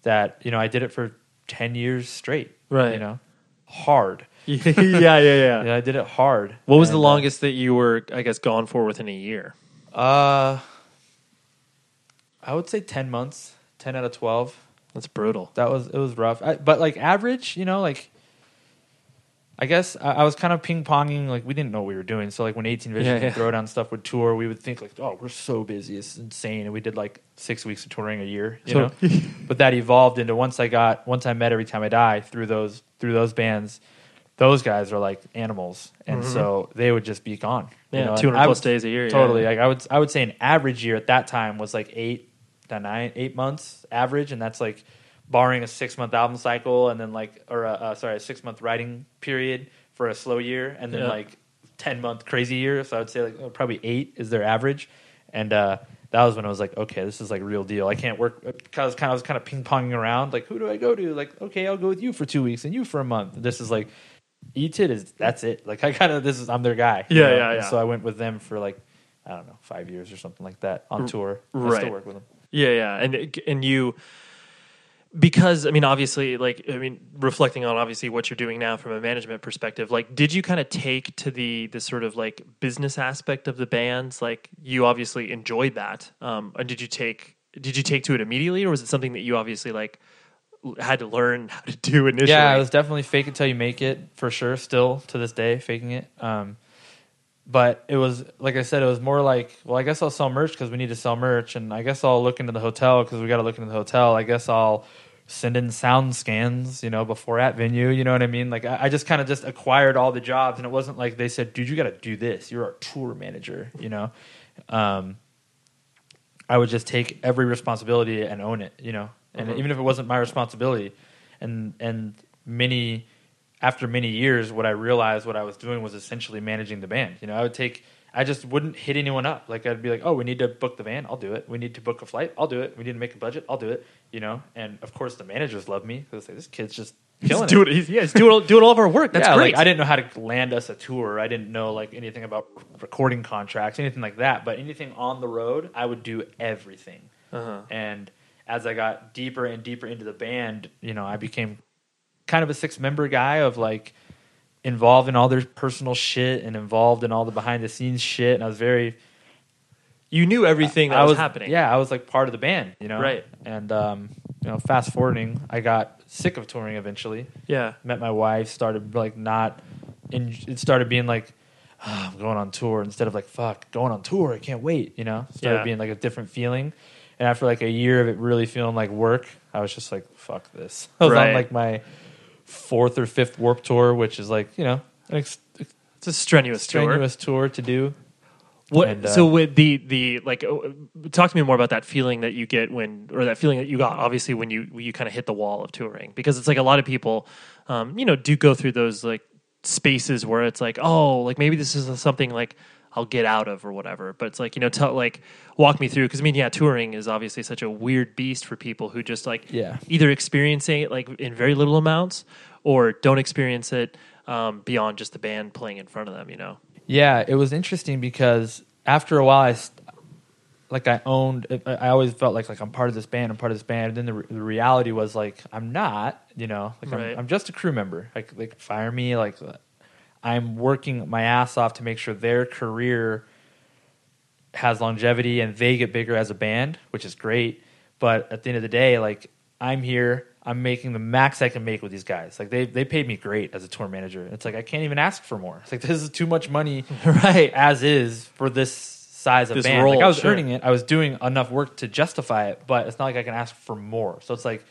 that you know I did it for ten years straight. Right. You know, hard. yeah yeah yeah Yeah, I did it hard. what was the And, uh, longest that you were i guess gone for within a year Uh, I would say ten months, ten out of twelve. that's brutal That was it was rough, I, but like average, you know, like I guess I, I was kind of ping ponging. Like we didn't know what we were doing. So like when 18 Vision Yeah, and yeah. Throwdown stuff would tour, we would think like, oh, we're so busy, it's insane. And we did like six weeks of touring a year, you So- know. but that evolved into once I got once I met Every Time I Die through those through those bands. Those guys are like animals, and so they would just be gone. you Mm-hmm. Yeah, know, 200 I plus would- days a year, yeah. Totally. Like I would, I would say an average year at that time was like eight to nine, eight months average, and that's like barring a six month album cycle, and then like, or a, uh, sorry, a six month writing period for a slow year, and then Yeah. like ten month crazy year. So I would say like oh, probably eight is their average, and uh, that was when I was like, okay, this is like real deal. I can't work because kind of I was kind of ping ponging around. Like, who do I go to? Like, okay, I'll go with you for two weeks and you for a month. This is like. ETID is that's it. Like I kind of this is I'm their guy. you Yeah, know? yeah, And yeah. So I went with them for like I don't know five years or something like that on tour. I right. still work with them. Yeah, yeah, and and you because I mean, obviously, like I mean, reflecting on obviously what you're doing now from a management perspective, like, did you kind of take to the the sort of like business aspect of the bands? Like, you obviously enjoyed that, um, and did you take did you take to it immediately, or was it something that you obviously like had to learn how to do initially? Yeah, it was definitely fake it till you make it for sure. Still to this day, faking it. Um, but it was like I said, it was more like, well, I guess I'll sell merch because we need to sell merch, and I guess I'll look into the hotel because we got to look into the hotel. I guess I'll send in sound scans, you know, before at venue. You know what I mean? Like I, I just kind of just acquired all the jobs, and it wasn't like they said, dude, you got to do this. You're our tour manager, you know. Um, I would just take every responsibility and own it, you know. And even if it wasn't my responsibility, and and many after many years, what I realized what I was doing was essentially managing the band. You know, I would take. I just wouldn't hit anyone up. Like I'd be like, "Oh, we need to book the van. I'll do it. We need to book a flight. I'll do it. We need to make a budget. I'll do it." You know, and of course the managers love me because they say, "This kid's just He's killing doing, it." he's, yeah, he's doing all, doing all of our work. That's yeah, great. Like, I didn't know how to land us a tour. I didn't know like anything about recording contracts, anything like that. But anything on the road, I would do everything. Uh-huh. And as I got deeper and deeper into the band, you know, I became kind of a six member guy of like involved in all their personal shit and involved in all the behind the scenes shit. And I was very you knew everything that I was, was happening. Yeah, I was like part of the band, you know. Right. And um, you know, fast forwarding, I got sick of touring eventually yeah. met my wife, started like not, and it started being like, "Ah, I'm going on tour instead of like, fuck, going on tour, I can't wait, you know? Started Yeah. being like a different feeling. And after like a year of it really feeling like work, I was just like, fuck this. I was Right. on like my fourth or fifth Warped Tour, which is like, you know, an ex- It's a strenuous, tour. strenuous tour to do. What? And, uh, so with the the like, uh, talk to me more about that feeling that you get when, or that feeling that you got, obviously when you when you kind of hit the wall of touring, because it's like a lot of people, um, you know, do go through those like spaces where it's like, oh, like maybe this is something like I'll get out of or whatever. But it's like you know, tell like walk me through because I mean, yeah, touring is obviously such a weird beast for people who just like Yeah. either experiencing it like in very little amounts or don't experience it um, beyond just the band playing in front of them. You know. Yeah, it was interesting because after a while, I st- like I owned. I I always felt like like I'm part of this band. I'm part of this band. And then the, re- the reality was like I'm not. You know, like Right. I'm, I'm just a crew member. Like like fire me. Like I'm working my ass off to make sure their career has longevity and they get bigger as a band, which is great. But at the end of the day, like I'm here, I'm making the max I can make with these guys. Like they they paid me great as a tour manager. It's like I can't even ask for more. It's like this is too much money Right. as is for this size of This band. role, like I was sure. earning it. I was doing enough work to justify it, but it's not like I can ask for more. So it's like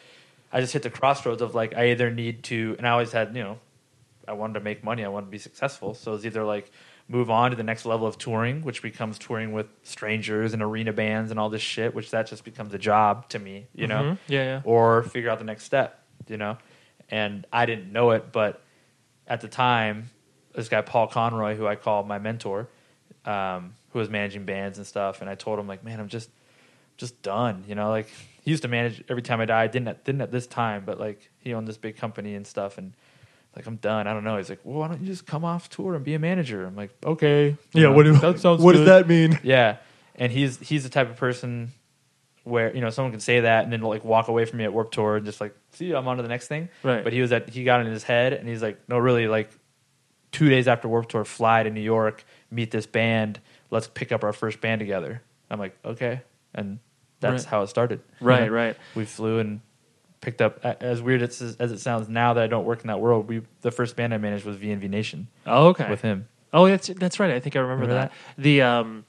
I just hit the crossroads of like I either need to and I always had, you know, I wanted to make money, I wanted to be successful. So it's either like move on to the next level of touring, which becomes touring with strangers and arena bands and all this shit, which that just becomes a job to me, you know? Mhm. Yeah, yeah. Or figure out the next step, you know? And I didn't know it, but at the time, this guy Paul Conroy, who I call my mentor, um, who was managing bands and stuff, and I told him like, man, I'm just just done, you know. Like he used to manage Every Time I Die, didn't at, didn't at this time, but like he owned this big company and stuff, and like I'm done. I don't know. He's like, well, why don't you just come off tour and be a manager? I'm like, okay, You know, that sounds what does that mean? Yeah, and he's he's the type of person where you know someone can say that and then like walk away from me at Warped Tour and just like see I'm on to the next thing. Right. But he was at he got in his head and he's like, no, really, like two days after Warped Tour, fly to New York, meet this band, let's pick up our first band together. I'm like, okay, and that's Right. how it started. Right, You know? right. We flew and picked up as weird as, as it sounds now that I don't work in that world. We the first band I managed was VNV Nation Oh, okay. with him. Oh, that's that's right. I think I remember, Remember that. The um,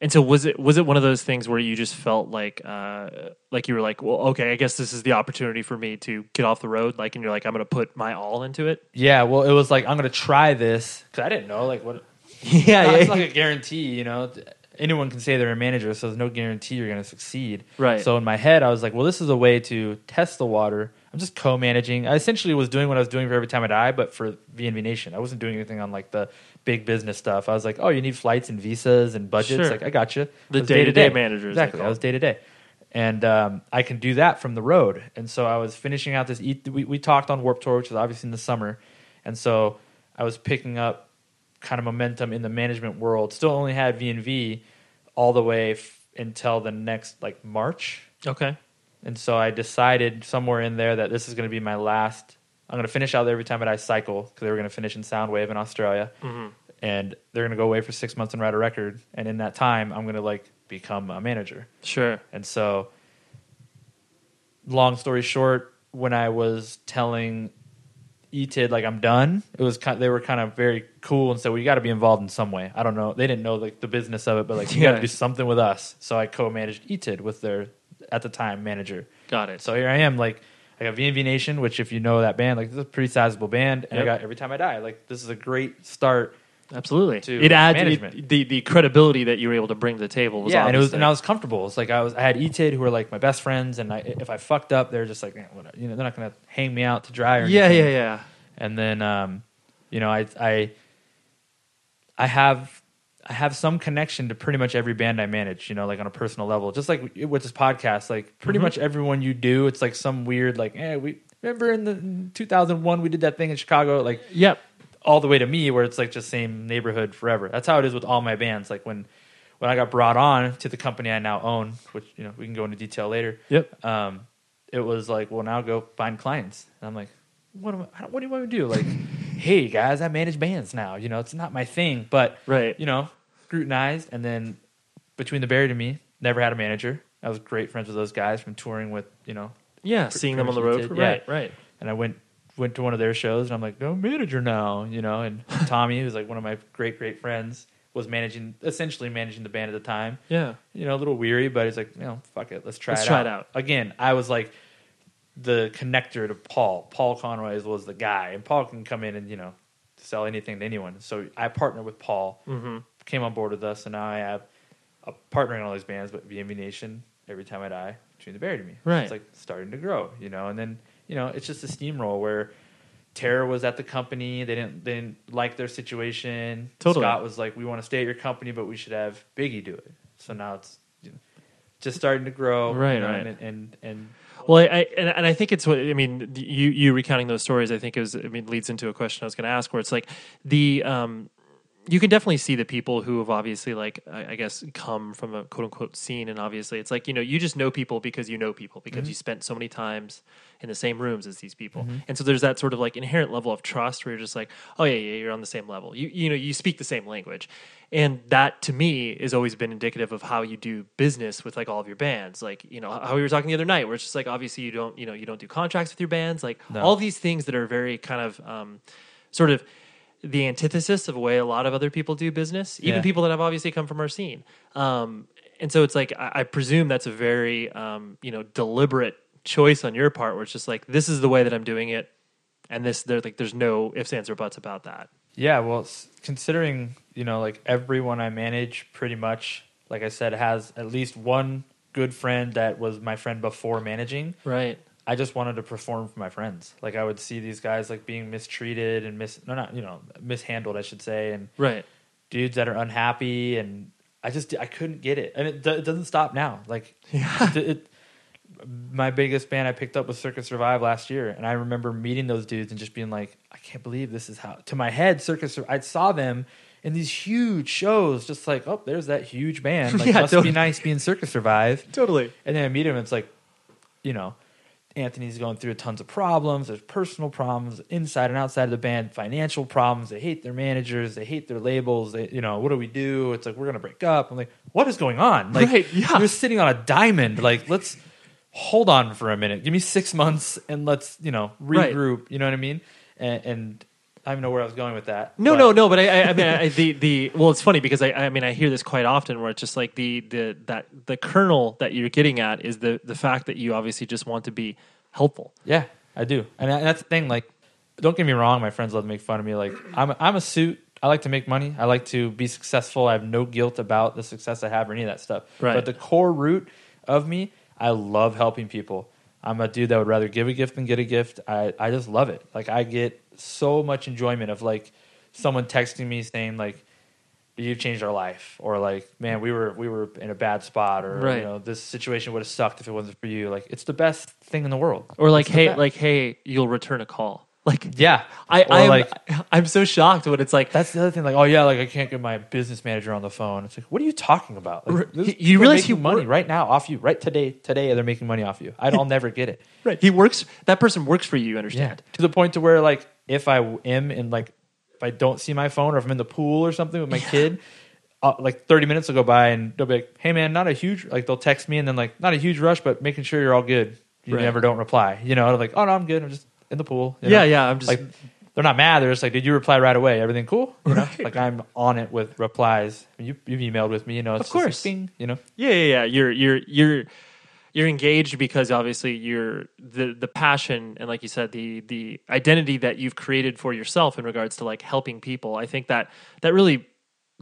and so was it was it one of those things where you just felt like uh like you were like, well, okay, I guess this is the opportunity for me to get off the road, like, and you're like, I'm going to put my all into it. Yeah, well, it was like I'm gonna try this because I didn't know like what. yeah, yeah, it's like a guarantee, you know. Anyone can say they're a manager, so there's no guarantee you're going to succeed. Right. So in my head, I was like, well, this is a way to test the water. I'm just co-managing. I essentially was doing what I was doing for Every Time I Die, but for VNV Nation. I wasn't doing anything on like the big business stuff. I was like, oh, you need flights and visas and budgets. Sure. Like, I got you. The day-to-day managers, Exactly. I was day to day. And um, I can do that from the road. And so I was finishing out this. E- we, we talked on Warped Tour, which was obviously in the summer. And so I was picking up kind of momentum in the management world. Still only had VNV all the way f- until the next like March. okay, And so I decided somewhere in there that this is going to be my last. I'm going to finish out Every Time I Die cycle because they were going to finish in Soundwave in Australia, Mm-hmm. and they're going to go away for six months and write a record. And in that time, I'm going to like become a manager. sure, And so, long story short, when I was telling ETID like I'm done, it was kind. They were kind of very cool and said, "We got to be involved in some way." I don't know. They didn't know like the business of it, but like you got to do something with us. So I co-managed ETID with their at the time manager. got it. So here I am, like I got VNV Nation, which if you know that band, like this is a pretty sizable band, and I got Every Time I Die. Like this is a great start. Absolutely, to it adds management. it- the the credibility that you were able to bring to the table. Was yeah, and it was and. I was comfortable. It's like I was I had ETID who were like my best friends, and I, if I fucked up, they're just like "Eh, whatever. You know, they're not gonna hang me out to dry or yeah, anything. yeah, yeah. And then um, you know, I I I have I have some connection to pretty much every band I manage, you know, like on a personal level. Just like with this podcast, like pretty much everyone you do, it's like some weird like, hey, we remember in the in 2001 we did that thing in Chicago, like Yep. All the way to me where it's like just same neighborhood forever. That's how it is with all my bands. Like when when I got brought on to the company I now own, which you know we can go into detail later. Yep. Um, it was like, well, now go find clients. And I'm like, what am I, what do you want me to do? Like, hey guys, I manage bands now. You know, it's not my thing, but Right. you know, scrutinized. And then between the Buried and me, never had a manager. I was great friends with those guys from touring with you know Yeah, seeing them on the road. much For, yeah. right, right. and I went went to one of their shows, and I'm like, no manager now, you know. And Tommy, who's like one of my great great friends, was managing essentially managing the band at the time. Yeah. You know, a little weary, but he's like, you know, fuck it, let's try Let's it try out. it out. Again, I was like the connector to Paul. Paul Conroy was the guy, and Paul can come in and you know sell anything to anyone. So I partnered with Paul, Mm-hmm. came on board with us, and now I have a partner in all these bands, but VNV Nation, Every Time I Die, Between the Buried and Me. Right. It's like starting to grow, you know, and then, you know, it's just a steamroll where Terror was at the company. They didn't, they didn't like their situation. Totally. Scott was like, we want to stay at your company, but we should have Biggie do it. So now it's you know, just starting to grow. you Right, know, right. And, and, and Well, I, I and, and I think it's what I mean. You you recounting those stories, I think is I mean leads into a question I was going to ask, where it's like the um, you can definitely see the people who have obviously like I, I guess come from a quote unquote scene, and obviously it's like you know you just know people because you know people because Mm-hmm. you spent so many times in the same rooms as these people, and so there's that sort of like inherent level of trust where you're just like, oh yeah, yeah, you're on the same level. You you know you speak the same language. And that to me has always been indicative of how you do business with like all of your bands. Like, you know, how we were talking the other night, where it's just like obviously you don't, you know, you don't do contracts with your bands, like No. all these things that are very kind of um, sort of the antithesis of a way a lot of other people do business, even Yeah. people that have obviously come from our scene. Um, and so it's like I, I presume that's a very um, you know deliberate choice on your part, where it's just like this is the way that I'm doing it, and this there like there's no ifs ands or buts about that. Yeah, well, considering you know, like everyone I manage, pretty much, like I said, has at least one good friend that was my friend before managing. Right. I just wanted to perform for my friends. Like I would see these guys like being mistreated and mis no not you know mishandled, I should say, and Right. dudes that are unhappy, and I just I couldn't get it, and it, it doesn't stop now. Like Yeah. it, it- my biggest band I picked up was Circa Survive last year, and I remember meeting those dudes and just being like, I can't believe this is how. To my head, Circa. I saw them in these huge shows, just like, oh, there's that huge band. Like, Yeah, must totally. be nice being Circa Survive. Totally. And then I meet him, and it's like, you know, Anthony's going through tons of problems. There's personal problems inside and outside of the band, financial problems. They hate their managers. They hate their labels. They, you know, what do we do? It's like we're gonna break up. I'm like, what is going on? Like, Right, yeah. you're sitting on a diamond. Like, let's hold on for a minute, give me six months, and let's you know Right. regroup. You know what I mean? And, and I don't know where I was going with that. No, but- no, no. But I, I, I mean, I, the the well, it's funny because I, I mean, I hear this quite often where it's just like the the that the kernel that you're getting at is the the fact that you obviously just want to be helpful. Yeah, I do, and that- that's the thing. Like, don't get me wrong, my friends love to make fun of me. Like, I'm a, I'm a suit. I like to make money. I like to be successful. I have no guilt about the success I have or any of that stuff. Right. But the core root of me, I love helping people. I'm a dude that would rather give a gift than get a gift. I, I just love it. Like I get so much enjoyment of like someone texting me saying like you've changed our life or like man we were we were in a bad spot or Right. you know this situation would have sucked if it wasn't for you. Like it's the best thing in the world. Or like, It's hey, like, hey, you'll return a call. Like, yeah. I, Or, I'm like I'm so shocked when it's like That's the other thing. Like, oh yeah, like I can't get my business manager on the phone. It's like, what are you talking about? Like, you realize he money wor- right now off you, right today. Today they're making money off you. I don't never get it. right. He works. That person works for you. You Yeah, understand? to the point to where like if I am in like if I don't see my phone or if I'm in the pool or something with my kid, uh, like 30 minutes will go by and they'll be like, hey man, not a huge like they'll text me and then like not a huge rush, but making sure you're all good. You Right. never don't reply. You know, like oh no, I'm good. I'm just in the pool. you Yeah, know? yeah. I'm just like they're not mad. They're just like, did you reply right away? Everything cool? You know, Right. like I'm on it with replies. You you've emailed with me. You know, it's Of just like, course. you know, Yeah, yeah, yeah. You're you're you're you're engaged because obviously you're the the passion and like you said the the identity that you've created for yourself in regards to like helping people. I think that that really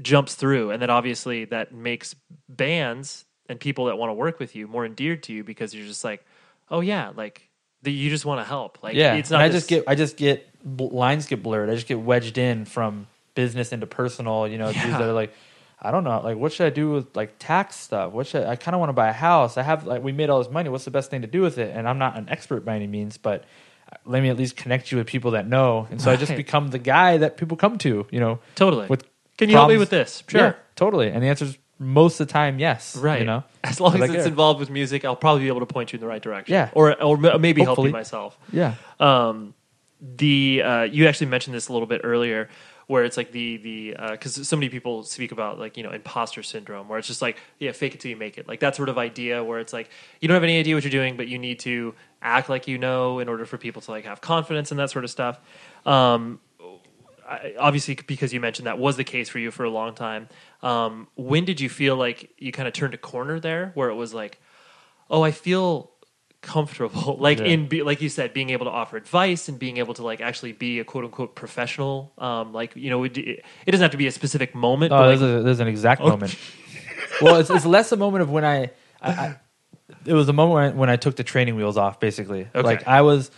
jumps through and that obviously that makes bands and people that want to work with you more endeared to you because you're just like, "Oh yeah, like the, you just want to help." Like yeah. it's and not I just get I just get lines get blurred. I just get wedged in from business into personal. You know, dudes that are like. I don't know. Like, what should I do with like tax stuff? What should I I kind of want to buy a house? I have like we made all this money. What's the best thing to do with it? And I'm not an expert by any means, but uh, let me at least connect you with people that know. And so I just become the guy that people come to. You know, totally. with Can you help me with this? Sure. Yeah, totally. And the answer is most of the time, yes. Right. You know, as long as Like, it's yeah. involved with music, I'll probably be able to point you in the right direction. Yeah. Or or maybe help Hopefully. you myself. Yeah. um, the uh, you actually mentioned this a little bit earlier where it's like the the because so many people speak about like you know imposter syndrome where it's just like yeah fake it till you make it like that sort of idea where it's like you don't have any idea what you're doing but you need to act like you know in order for people to like have confidence and that sort of stuff um, obviously because you mentioned that was the case for you for a long time um, when did you feel like you kind of turned a corner there where it was like oh i feel comfortable like Yeah. in be, like you said being able to offer advice and being able to like actually be a quote unquote professional um like you know it, it doesn't have to be a specific moment Oh, but there's, like, a, there's an exact Oh. moment. well, it's, it's less a moment of when I, I, I it was a moment when, when I took the training wheels off. Basically, Okay. like I was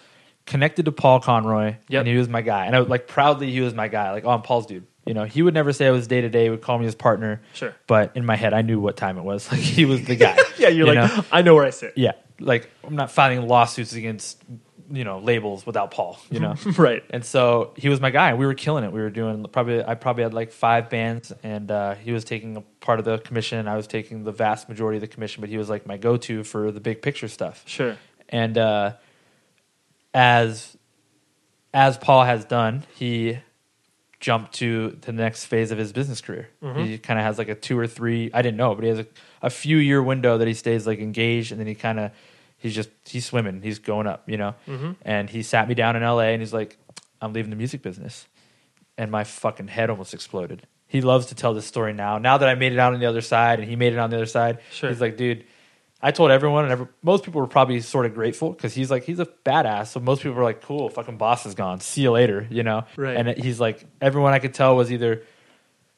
connected to Paul Conroy, Yep. and he was my guy, and I was like proudly he was my guy. Like, oh, I'm Paul's dude. You know, he would never say I was day to day. He would call me his partner. Sure. but in my head, I knew what time it was. Like he was the guy. yeah you're you like know? i know where i sit yeah. Like I'm not filing lawsuits against you know labels without Paul. You know, right and so he was my guy. We were killing it. We were doing probably I probably had like five bands, and uh, he was taking a part of the commission. I was taking the vast majority of the commission, but he was like my go to for the big picture stuff. sure And uh, as as Paul has done, he jumped to the next phase of his business career. Mm-hmm. He kind of has like a two or three. I didn't know, but he has a, a few year window that he stays like engaged, and then he kind of he's just he's swimming, he's going up, you know. Mm-hmm. And he sat me down in L.A. and he's like, "I'm leaving the music business," and my fucking head almost exploded. He loves to tell this story now. Now that I made it out on the other side, and he made it on the other side, Sure. he's like, "Dude." I told everyone, and every, most people were probably sort of grateful because he's like he's a badass. So most people were like, "Cool, fucking boss is gone. See you later," you know. Right. And he's like, everyone I could tell was either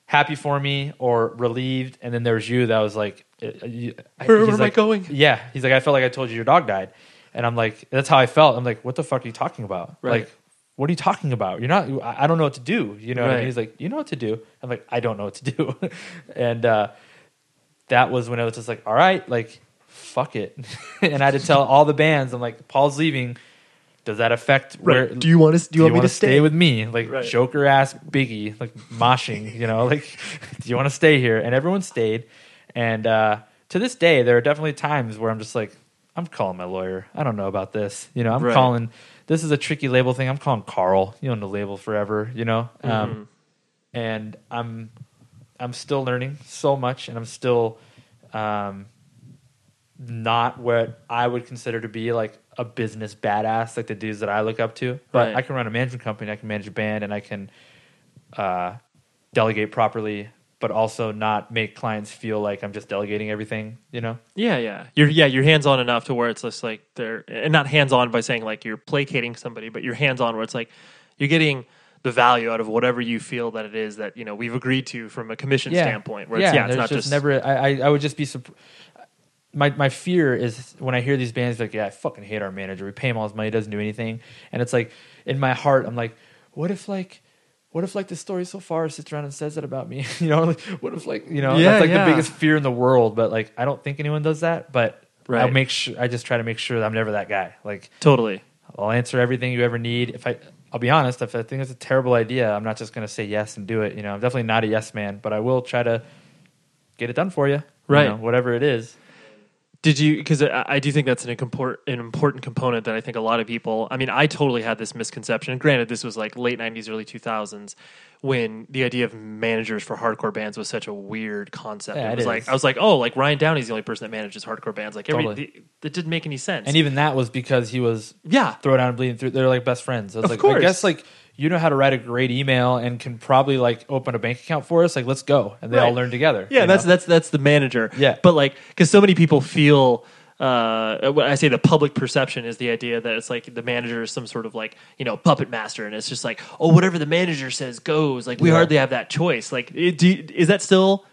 happy for me or relieved, and then there was you that was like, uh, Where- he's where am I going? Yeah, he's like, I felt like I told you your dog died, and I'm like, that's how I felt. I'm like, what the fuck are you talking about? Right. Like, what are you talking about? You're not. I don't know what to do. You know what I Right. mean? He's like, you know what to do. I'm like, I don't know what to do, and uh, that was when I was just like, all right, like, fuck it, and I had to tell all the bands, I'm like, Paul's leaving. Does that affect where? do you want to do you want me wanna to stay, with me? Like Right. Joker ass Biggie, like moshing, you know, like do you want to stay here? And everyone stayed. And uh, to this day, there are definitely times where I'm just like, I'm calling my lawyer. I don't know about this. You know, I'm Right. calling. This is a tricky label thing. I'm calling Carl. You own the label forever. You know, Mm-hmm. um, and I'm I'm still learning so much, and I'm still um, not what I would consider to be like a business badass, like the dudes that I look up to. But Right. I can run a management company, I can manage a band, and I can uh, delegate properly, but also not make clients feel like I'm just delegating everything. You know? Yeah, yeah. You're yeah, you're hands on enough to where it's just like they're and not hands on by saying like you're placating somebody, but you're hands on where it's like you're getting the value out of whatever you feel that it is that you know we've agreed to from a commission standpoint. Where it's, yeah, it's not just, just, never. I, I would just be. Supp- my my fear is when I hear these bands like, yeah, I fucking hate our manager. We pay him all his money, he doesn't do anything, and it's like in my heart, I'm like, what if like. What if like the story so far sits around and says that about me? you know, like, what if like you know Yeah, that's like yeah. the biggest fear in the world. But like I don't think anyone does that. But I Right. make sure I just try to make sure that I'm never that guy. Like totally. I'll answer everything you ever need. If I, I'll be honest, if I think it's a terrible idea, I'm not just going to say yes and do it. You know, I'm definitely not a yes man, but I will try to get it done for you. you Right. know, whatever it is. Did you? Because I, I do think that's an import, an important component that I think a lot of people. I mean, I totally had this misconception. Granted, this was like late '90s, early 2000s, when the idea of managers for hardcore bands was such a weird concept. Yeah, it it was like is. I was like, oh, like Ryan Downey's the only person that manages hardcore bands. Like, every, Totally. the, that didn't make any sense. And even that was because he was yeah, Throwdown and bleeding through. They're like best friends. I was Of like, course. I guess like you know how to write a great email and can probably like open a bank account for us. Like, let's go. And they all learn together. Yeah, that's know? that's that's the manager. Yeah. but like because so many people feel. Uh, I say the public perception is the idea that it's like the manager is some sort of like you know puppet master, and it's just like oh whatever the manager says goes. Like we Yeah. hardly have that choice. Like it, do is that still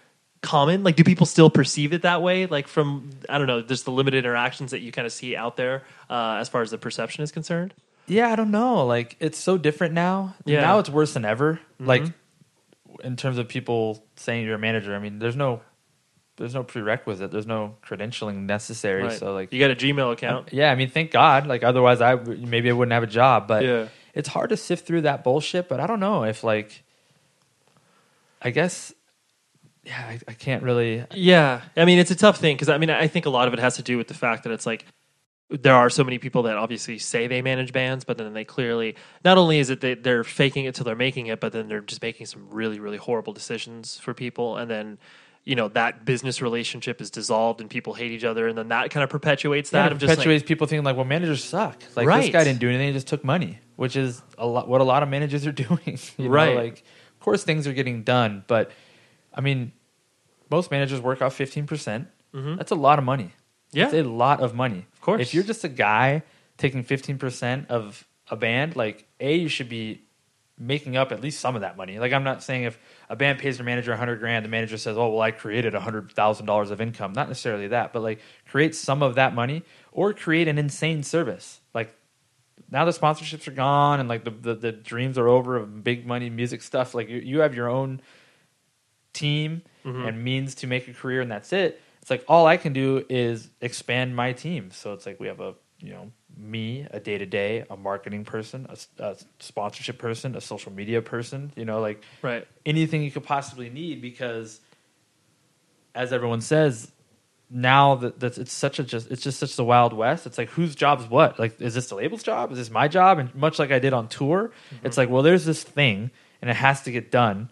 common? Like do people still perceive it that way? Like from I don't know, just the limited interactions that you kind of see out there uh, as far as the perception is concerned. Yeah, I don't know. Like it's so different now. Yeah. Now it's worse than ever. Like Mm-hmm. in terms of people saying you're a manager. I mean, there's no there's no prerequisite. There's no credentialing necessary. Right. So like you got a Gmail account. yeah, I mean, thank God. Like otherwise, I maybe I wouldn't have a job. But Yeah. it's hard to sift through that bullshit. But I don't know if like, I guess, yeah, I, I can't really. Yeah, I mean it's a tough thing because I mean I think a lot of it has to do with the fact that it's like there are so many people that obviously say they manage bands, but then they clearly not only is it that they're faking it till they're making it, but then they're just making some really really horrible decisions for people, and then you know that business relationship is dissolved and people hate each other, and then that kind of perpetuates that That of just like, perpetuates people thinking like, well, managers suck. Like this guy didn't do anything; he just took money, which is a lot. What a lot of managers are doing, you know? Right. Like, of course, things are getting done, but I mean, most managers work off fifteen percent. Mm-hmm. That's a lot of money. Mm-hmm. Yeah. That's a lot of money. Of course. if you're just a guy taking fifteen percent of a band, like a, you should be making up at least some of that money. Like I'm not saying if a band pays their manager a hundred grand, the manager says, "Oh, well, I created a hundred thousand dollars of income." Not necessarily that, but like create some of that money or create an insane service. Like now the sponsorships are gone and like the the, the dreams are over of big money music stuff. Like you, you have your own team and means to make a career, and that's it. It's like all I can do is expand my team. So it's like we have a you know me, a day to day, a marketing person, a sponsorship person, a social media person. You know, like right. anything you could possibly need because as everyone says now that that's it's such a just it's just such the wild west it's like whose job is what like is this the label's job is this my job and much like i did on tour mm-hmm. it's like well there's this thing and it has to get done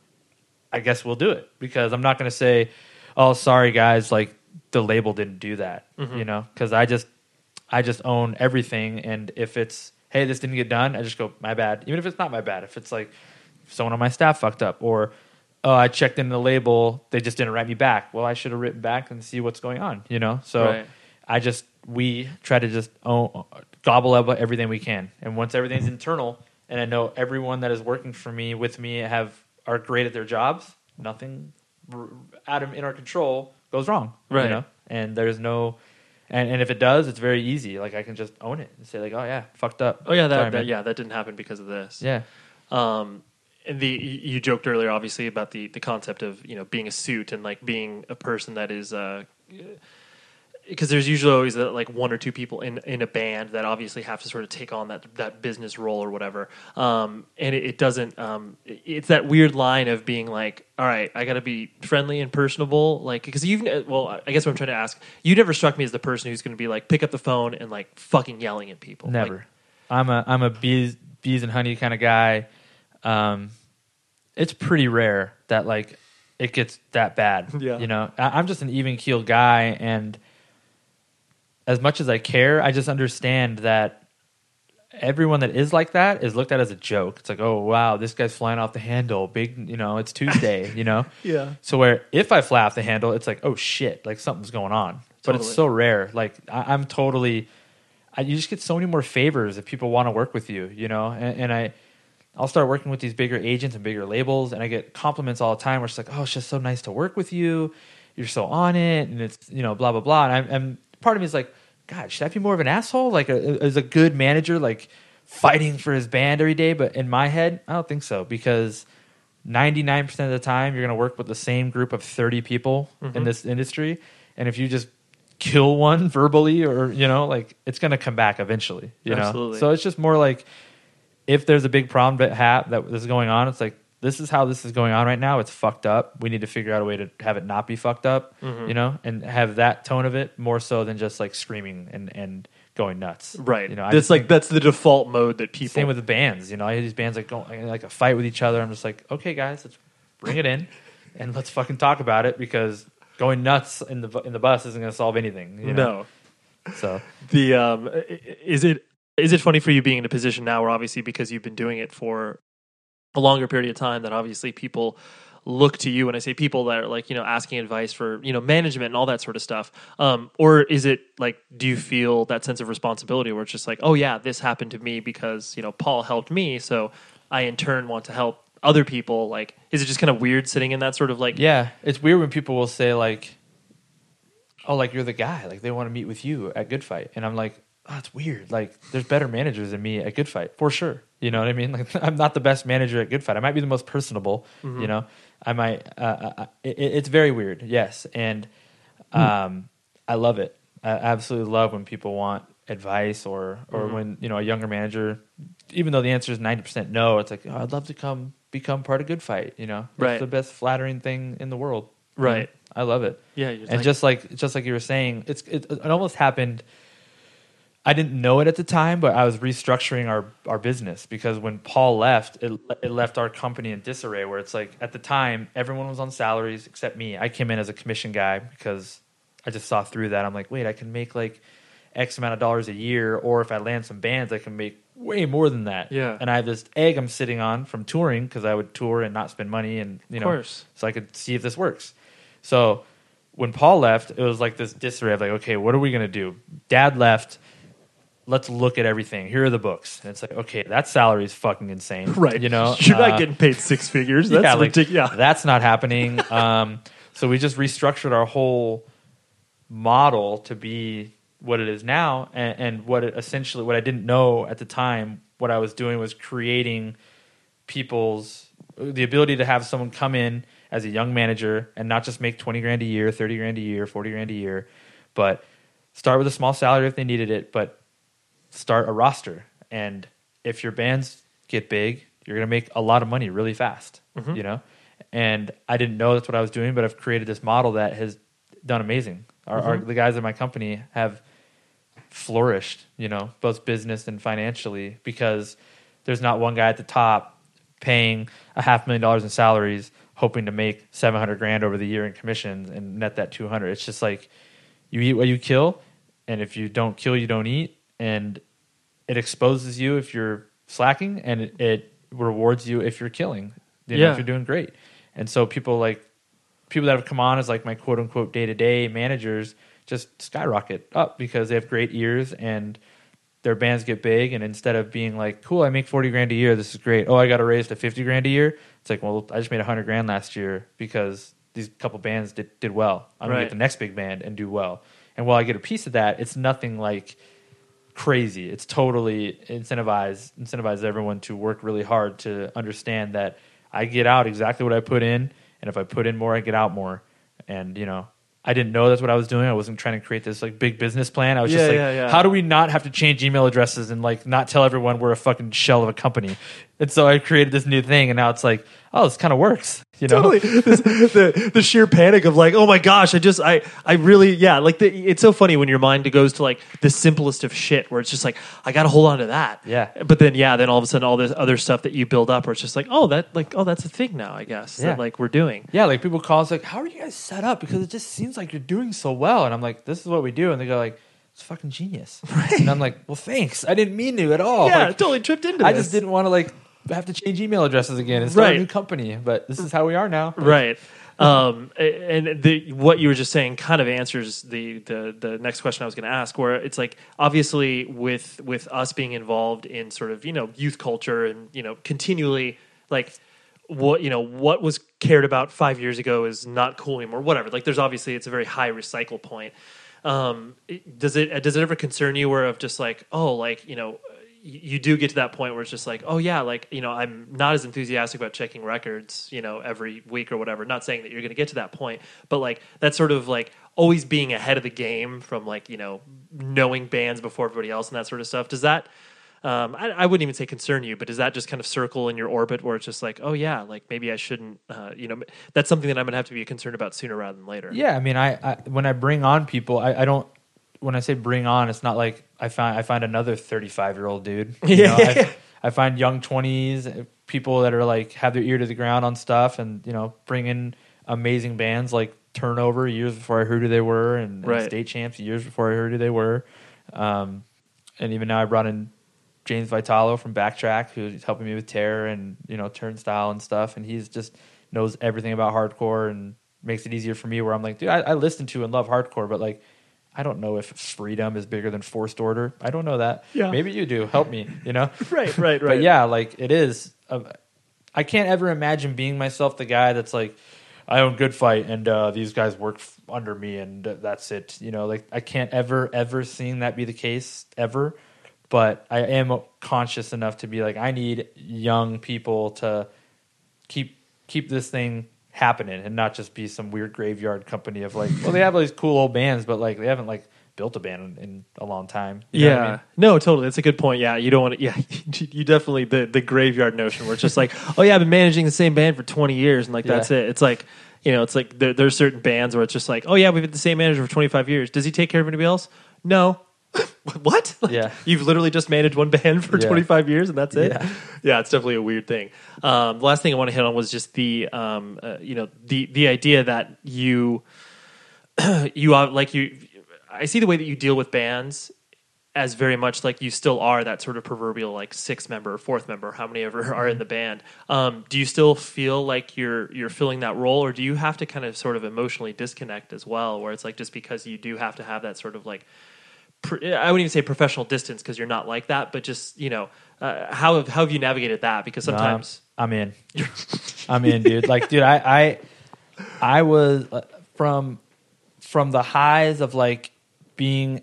i guess we'll do it because i'm not going to say oh sorry guys like the label didn't do that you mm-hmm. know? Because i just i just own everything and if it's hey this didn't get done i just go my bad. Even if it's not my bad if it's like someone on my staff fucked up or oh i checked in the label they just didn't write me back. Well i should have written back and see what's going on you know? So Right. i just we try to just own, gobble up everything we can. And once everything's mm-hmm. internal and i know everyone that is working for me with me have are great at their jobs nothing out of in our control goes wrong Right. you know and there's no and, and if it does it's very easy like i can just own it and say like oh yeah fucked up Oh yeah, that, Sorry, that yeah that didn't happen because of this. yeah Um, and the you joked earlier, obviously, about the the concept of you know being a suit and like being a person that is. Uh, because there's usually always like one or two people in, in a band that obviously have to sort of take on that that business role or whatever, um, and it, it doesn't. Um, it- it's that weird line of being like, all right, I got to be friendly and personable, like because you've uh, well, I guess what I'm trying to ask, you never struck me as the person who's going to be like pick up the phone and like fucking yelling at people. Like, Never. I'm a I'm a bees bees and honey kind of guy. Um, it's pretty rare that like it gets that bad. Yeah. You know, I, I'm just an even keeled guy, and as much as I care, I just understand that everyone that is like that is looked at as a joke. It's like, oh wow, this guy's flying off the handle. Big, you know, it's Tuesday. you know. Yeah. So where if I fly off the handle, it's like, oh shit, like something's going on. But it's so rare. Like I, I'm totally. I, you just get so many more favors if people want to work with you. You know, and, and I. I'll start working with these bigger agents and bigger labels, and I get compliments all the time. Where it's like, "Oh, it's just so nice to work with you. You're so on it, and it's you know, blah blah blah." And I'm, I'm part of me is like, "God, should I be more of an asshole? Like, a, as a good manager, like fighting for his band every day?" But in my head, I don't think so because 99% of the time you're going to work with the same group of 30 people in mm-hmm. this industry, and if you just kill one verbally or you know, like it's going to come back eventually. You Absolutely. know, so it's just more like if there's a big problem that ha- that is going on, it's like this is how this is going on right now. It's fucked up. We need to figure out a way to have it not be fucked up, Mm-hmm. you know, and have that tone of it more so than just like screaming and and going nuts. Right. You know, that's like think- that's the default mode that people. same with the bands. You know, I hear these bands like going like a fight with each other. I'm just like, okay, guys, let's bring it in and let's fucking talk about it because going nuts in the in the bus isn't going to solve anything. You know? no. So the um is it is it funny for you being in a position now where obviously because you've been doing it for a longer period of time that obviously people look to you and i say people that are like you know asking advice for you know management and all that sort of stuff um or is it like do you feel that sense of responsibility where it's just like oh yeah this happened to me because you know paul helped me so i in turn want to help other people like is it just kind of weird sitting in that sort of like yeah, it's weird when people will say like, "Oh, like you're the guy." Like they want to meet with you at Good Fight, and I'm like, "Oh, it's weird. Like there's better managers than me at Good Fight for sure." You know what I mean? Like I'm not the best manager at Good Fight. I might be the most personable. You know, I might. Uh, uh, it, it's very weird. Yes, and um, I love it. I absolutely love when people want advice or or when you know a younger manager, even though the answer is ninety percent no, it's like oh, I'd love to come become part of Good Fight. You know, it's Right. the best flattering thing in the world. Right. I love it. yeah you're And like- just like just like you were saying, it's it, it almost happened. I didn't know it at the time, but I was restructuring our our business because when Paul left, it it left our company in disarray. Where it's like at the time everyone was on salaries except me. I came in as a commission guy because I just saw through that. I'm like, wait, I can make like X amount of dollars a year, or if I land some bands, I can make way more than that. Yeah. And I have this egg I'm sitting on from touring because I would tour and not spend money, and you know, course. so I could see if this works. So when Paul left, it was like this disarray of like, okay, what are we gonna do? Dad left. Let's look at everything. Here are the books. And it's like, okay, that salary is fucking insane. right You know, you're Uh, not getting paid six figures that's yeah, like, yeah. That's not happening. um, so we just restructured our whole model to be what it is now, and, and what it essentially what I didn't know at the time. What I was doing was creating people's the ability to have someone come in as a young manager and not just make 20 grand a year 30 grand a year 40 grand a year but start with a small salary if they needed it but start a roster. And if your bands get big you're going to make a lot of money really fast mm-hmm. you know? And i didn't know that's what i was doing but i've created this model that has done amazing. Our, our mm-hmm. the guys in my company have flourished, you know, both business and financially, because there's not one guy at the top paying a half million dollars in salaries, hoping to make 700 grand over the year in commissions and net that 200. It's just like you eat what you kill, and if you don't kill, you don't eat, and it exposes you if you're slacking, and it, it rewards you if you're killing. You know, Yeah. if you're doing great. And so people like people that have come on as like my quote unquote day to day managers just skyrocket up because they have great ears and their bands get big and instead of being like cool i make 40 grand a year this is great oh i got a raise to 50 grand a year it's like well i just made 100 grand last year because these couple bands did, did well i'm gonna get the next big band and do well and while i get a piece of that it's nothing like crazy it's totally incentivize incentivize everyone to work really hard to understand that i get out exactly what i put in and if i put in more i get out more and you know I didn't know that's what I was doing. I wasn't trying to create this like big business plan. I was Yeah, just like, yeah, yeah. how do we not have to change email addresses and like not tell everyone we're a fucking shell of a company? And so I created this new thing, and now it's like, oh, this kind of works. You know, totally This- the the sheer panic of like oh my gosh i just i i really yeah like the, it's so funny when your mind goes to like the simplest of shit where it's just like i gotta hold on to that Yeah. but then yeah then all of a sudden all this other stuff that you build up where it's just like oh that like oh that's a thing now i guess Yeah. that like we're doing Yeah, like people call us like, "How are you guys set up?" Because it just seems like you're doing so well, and I'm like, "This is what we do," and they go like, it's fucking genius. And I'm like, well, thanks. I didn't mean to at all. yeah, Like, totally tripped into I this. just didn't want to like have to change email addresses again and start Right. a new company. But this is how we are now. right um and the what you were just saying kind of answers the the the next question i was going to ask where it's like obviously with with us being involved in sort of you know youth culture and you know continually like what you know what was cared about five years ago is not cool anymore whatever like there's obviously it's a very high recycle point um does it does it ever concern you where of just like oh like you know you do get to that point where it's just like, oh yeah, like you know, I'm not as enthusiastic about checking records, you know, every week or whatever. Not saying that you're going to get to that point, but like that's sort of like always being ahead of the game from like you know knowing bands before everybody else and that sort of stuff. Does that? Um, I, I wouldn't even say concern you, but does that just kind of circle in your orbit where it's just like, oh yeah, like maybe I shouldn't, uh, you know, that's something that I'm going to have to be concerned about sooner rather than later. Yeah, I mean, I, I when I bring on people, I, I don't. When I say bring on, it's not like I find I find another thirty five year old dude. You Yeah. know, I, I find young twenties people that are like have their ear to the ground on stuff, and you know, bring in amazing bands like Turnover years before I heard who they were, and, and State Champs years before I heard who they were, um, and even now I brought in James Vitalo from Backtrack, who's helping me with Terror and you know Turnstile and stuff, and he's just knows everything about hardcore and makes it easier for me. Where I'm like, dude, I, I listen to and love hardcore, but like, I don't know if Freedom is bigger than Forced Order. I don't know that. Yeah. maybe you do. Help me, you know. right, right, right. But yeah, like it is. Uh, I can't ever imagine being myself the guy that's like, I own Good Fight and uh, these guys work f- under me and th- that's it. You know, like I can't ever ever seeing that be the case ever. But I am conscious enough to be like, I need young people to keep keep this thing happening and not just be some weird graveyard company of like, well, they have all these cool old bands, but like they haven't like built a band in, in a long time. You know yeah, what I mean? no, totally. That's a good point. Yeah, you don't want to. Yeah, you definitely the the graveyard notion where it's just like, oh yeah, I've been managing the same band for twenty years, and like that's Yeah. it. It's like you know, it's like there, there's certain bands where it's just like, oh yeah, we've had the same manager for twenty five years. Does he take care of anybody else? No. what? Like, Yeah. you've literally just managed one band for Yeah. twenty five years, and that's it. Yeah. yeah, it's definitely a weird thing. Um, the last thing I want to hit on was just the um, uh, you know the the idea that you you are like you I see the way that you deal with bands as very much like you still are that sort of proverbial like sixth member or fourth member, how many ever are in the band. Um, do you still feel like you're you're filling that role, or do you have to kind of sort of emotionally disconnect as well, where it's like just because you do have to have that sort of like I wouldn't even say professional distance because you're not like that, but just you know uh, how have, how have you navigated that? Because sometimes I'm in. I'm in, dude. Like, dude, I, I, I was uh, from, from the highs of like being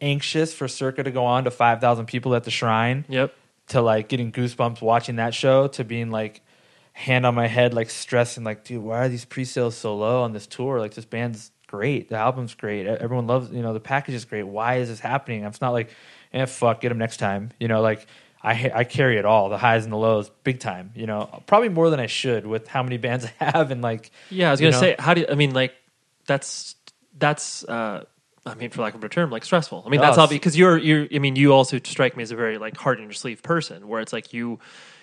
anxious for Circa to go on to five thousand people at the shrine yep to like getting goosebumps watching that show to being like hand on my head, like stressing, like, dude, why are these pre-sales so low on this tour? Like, this band's great, the album's great, everyone loves, you know, the package is great. Why is this happening? It's not like, eh, fuck, get them next time. You know, like I I carry it all, the highs and the lows, big time. You know, probably more than I should with how many bands I have and like. Yeah, I was gonna know? say, how do you, I mean, like that's that's uh, I mean, for lack of a better term, like stressful. I mean, that's obvious because you're you're. I mean, you also strike me as a very like heart in your sleeve person, where it's like you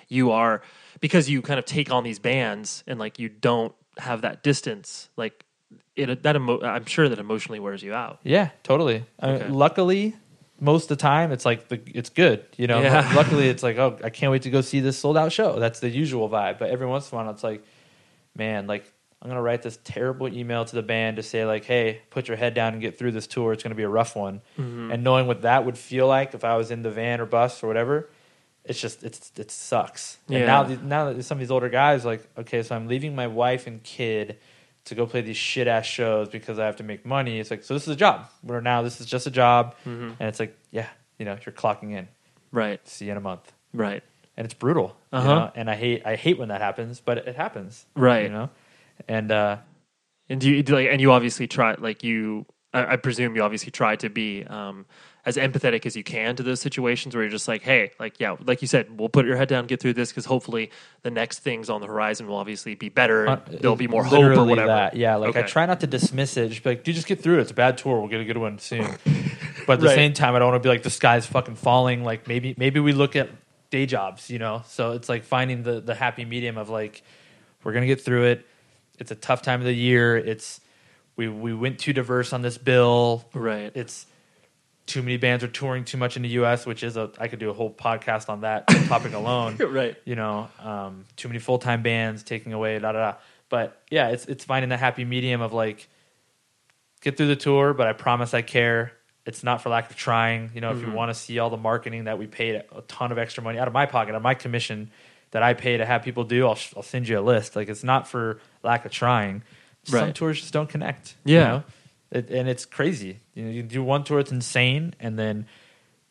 you are because you kind of take on these bands and like you don't have that distance, like it that emo- I'm sure that emotionally wears you out. Yeah, totally. I mean, Okay. luckily, most of the time it's like the it's good. You know, Yeah. luckily it's like oh I can't wait to go see this sold out show. That's the usual vibe. But every once in a while it's like, man, like I'm gonna write this terrible email to the band to say like, hey, put your head down and get through this tour. It's gonna be a rough one. Mm-hmm. And knowing what that would feel like if I was in the van or bus or whatever. It's just it's it sucks. And Yeah. now the, now that some of these older guys like okay, so I'm leaving my wife and kid to go play these shit ass shows because I have to make money. It's like, so this is a job. Where now this is just a job, Mm-hmm. and it's like, yeah, you know, you're clocking in. Right, See you in a month, right, and it's brutal. Uh-huh. know? And I hate, I hate when that happens, but it happens. Right. You know, and uh, and do you do like and you obviously try like you. I, I presume you obviously try to be um, as empathetic as you can to those situations where you're just like, hey, like yeah, like you said, we'll put your head down, get through this, because hopefully the next things on the horizon will obviously be better. And there'll be more hope or Uh, whatever. That. Yeah, like I try not to dismiss it. Just be like, dude, just get through it. It's a bad tour. We'll get a good one soon. but at the Right. same time, I don't want to be like the sky's fucking falling. Like maybe maybe we look at day jobs, you know. So it's like finding the the happy medium of like we're gonna get through it. It's a tough time of the year. It's we we went too diverse on this bill. Right. It's too many bands are touring too much in the U.S., which is a I could do a whole podcast on that topic alone. Right. You know, um, too many full time bands taking away da da da. But yeah, it's it's finding the happy medium of like get through the tour, but I promise I care. It's not for lack of trying. You know, if you want to see all the marketing that we paid a ton of extra money out of my pocket, out of my commission that I pay to have people do, I'll, I'll send you a list. Like it's not for lack of trying. Some tours just don't connect. you Yeah. know? It, and it's crazy. You know, you do one tour it's insane, and then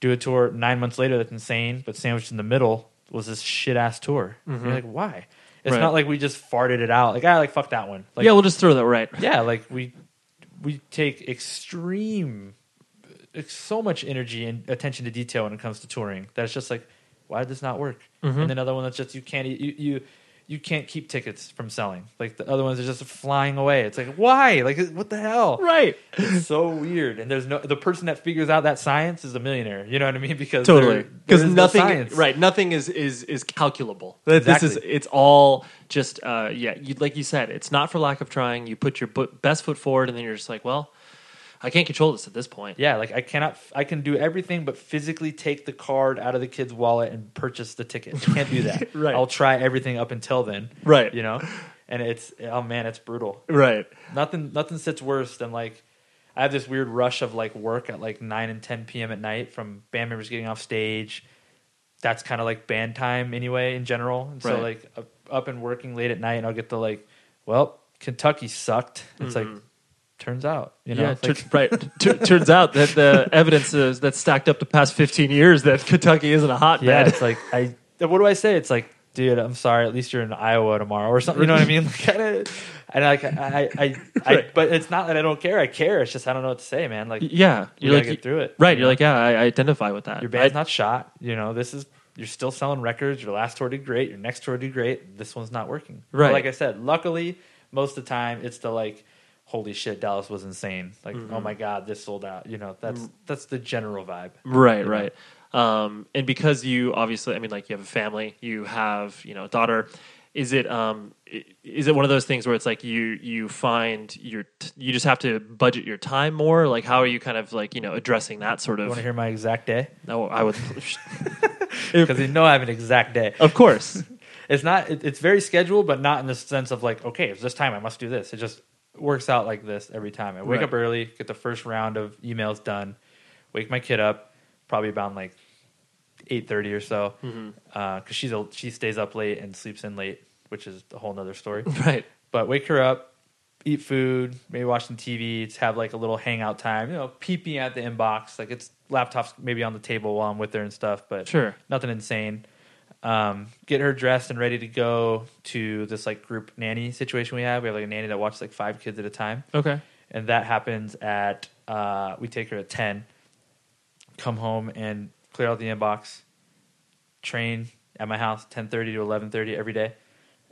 do a tour nine months later that's insane, but sandwiched in the middle was this shit ass tour. You're like, why? It's Right. not like we just farted it out. Like, I like fuck that one. Like, yeah, we'll just throw that right. yeah, like we we take extreme, ex- so much energy and attention to detail when it comes to touring that it's just like, why did this not work? Mm-hmm. And another one that's just you can't you you you can't keep tickets from selling. Like the other ones are just flying away. It's like why? Like what the hell? Right. It's so weird. And there's no the person that figures out that science is a millionaire. You know what I mean? Because totally because no nothing science. right nothing is is is calculable this Exactly. is it's all just uh yeah you, like you said it's not for lack of trying you put your best foot forward and then you're just like well i can't control this at this point Yeah, like I cannot, I can do everything but physically take the card out of the kid's wallet and purchase the ticket. Can't do that. Right. I'll try everything up until then. Right. You know, and it's oh man, it's brutal. right Nothing, nothing sits worse than like I have this weird rush of like work at like nine and ten p.m. at night from band members getting off stage. That's kind of like band time anyway in general. And so Right. like up, up and working late at night, and I'll get the like, well, Kentucky sucked. It's like. Mm-hmm. Turns out, you know, yeah it's tur- right Tur- turns out that the evidence is that's stacked up the past 15 years that kentucky isn't a hotbed Yeah, it's like I. What do I say? It's like, dude, I'm sorry. At least you're in Iowa tomorrow or something. You know what I mean? Like, kinda, and like I, I, I, I but it's not that I don't care. I care. It's just I don't know what to say, man. Like, yeah you you're like get through it. right you you're know? like yeah I, I identify with that your band's I- not shot. You know, this is you're still selling records. Your last tour did great. Your next tour did great. This one's not working. But Right. like I said, luckily, most of the time it's the like. Holy shit, Dallas was insane! Like, Mm-hmm. oh my god, this sold out. You know, that's Mm. that's the general vibe. Right, you right. Um, and because you obviously, I mean, like you have a family, you have you know a daughter. Is it um is it one of those things where it's like you you find your t- you just have to budget your time more? Like how are you kind of like you know addressing that sort You of? want to hear my exact day? No, I would. Because you know I have an exact day. of course, It's not. It, it's very scheduled, but not in the sense of like, okay, it's this time I must do this. It just works out like this every time. I wake Right. up early, get the first round of emails done, wake my kid up, probably about like eight thirty or so, mm-hmm. uh, because she's a, she stays up late and sleeps in late, which is a whole nother story. right. but wake her up, eat food, maybe watch some TV, have like a little hangout time. You know, peeping at the inbox, like it's laptops maybe on the table while I'm with her and stuff, but Sure. nothing insane. Um, get her dressed and ready to go to this like group nanny situation we have. We have like a nanny that watches like five kids at a time, Okay. and that happens at uh, we take her at ten. Come home and clear out the inbox. Train at my house ten thirty to eleven thirty every day,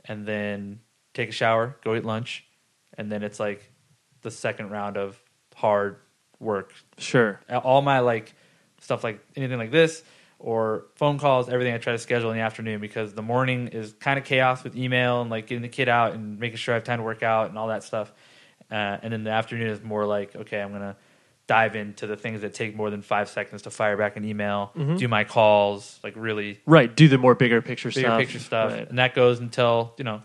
and then take a shower, go eat lunch, and then it's like the second round of hard work. Sure. All my like stuff like anything like this or phone calls, everything I try to schedule in the afternoon because the morning is kind of chaos with email and like getting the kid out and making sure I have time to work out and all that stuff. Uh, and then the afternoon is more like, okay, I'm gonna dive into the things that take more than five seconds to fire back an email, do my calls, like really Right. Do the more bigger picture bigger stuff. picture stuff, Right. and that goes until you know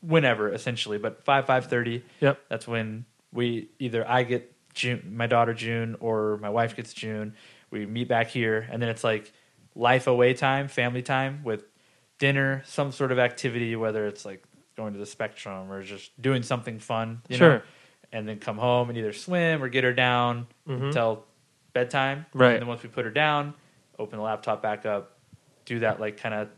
whenever essentially. But five five thirty, Yep. that's when we either I get June, my daughter June, or my wife gets June. We meet back here, and then it's like life away time, family time with dinner, some sort of activity, whether it's like going to the spectrum or just doing something fun, you Sure. know, and then come home and either swim or get her down until bedtime. Mm-hmm. Right. And then once we put her down, open the laptop back up, do that like kind of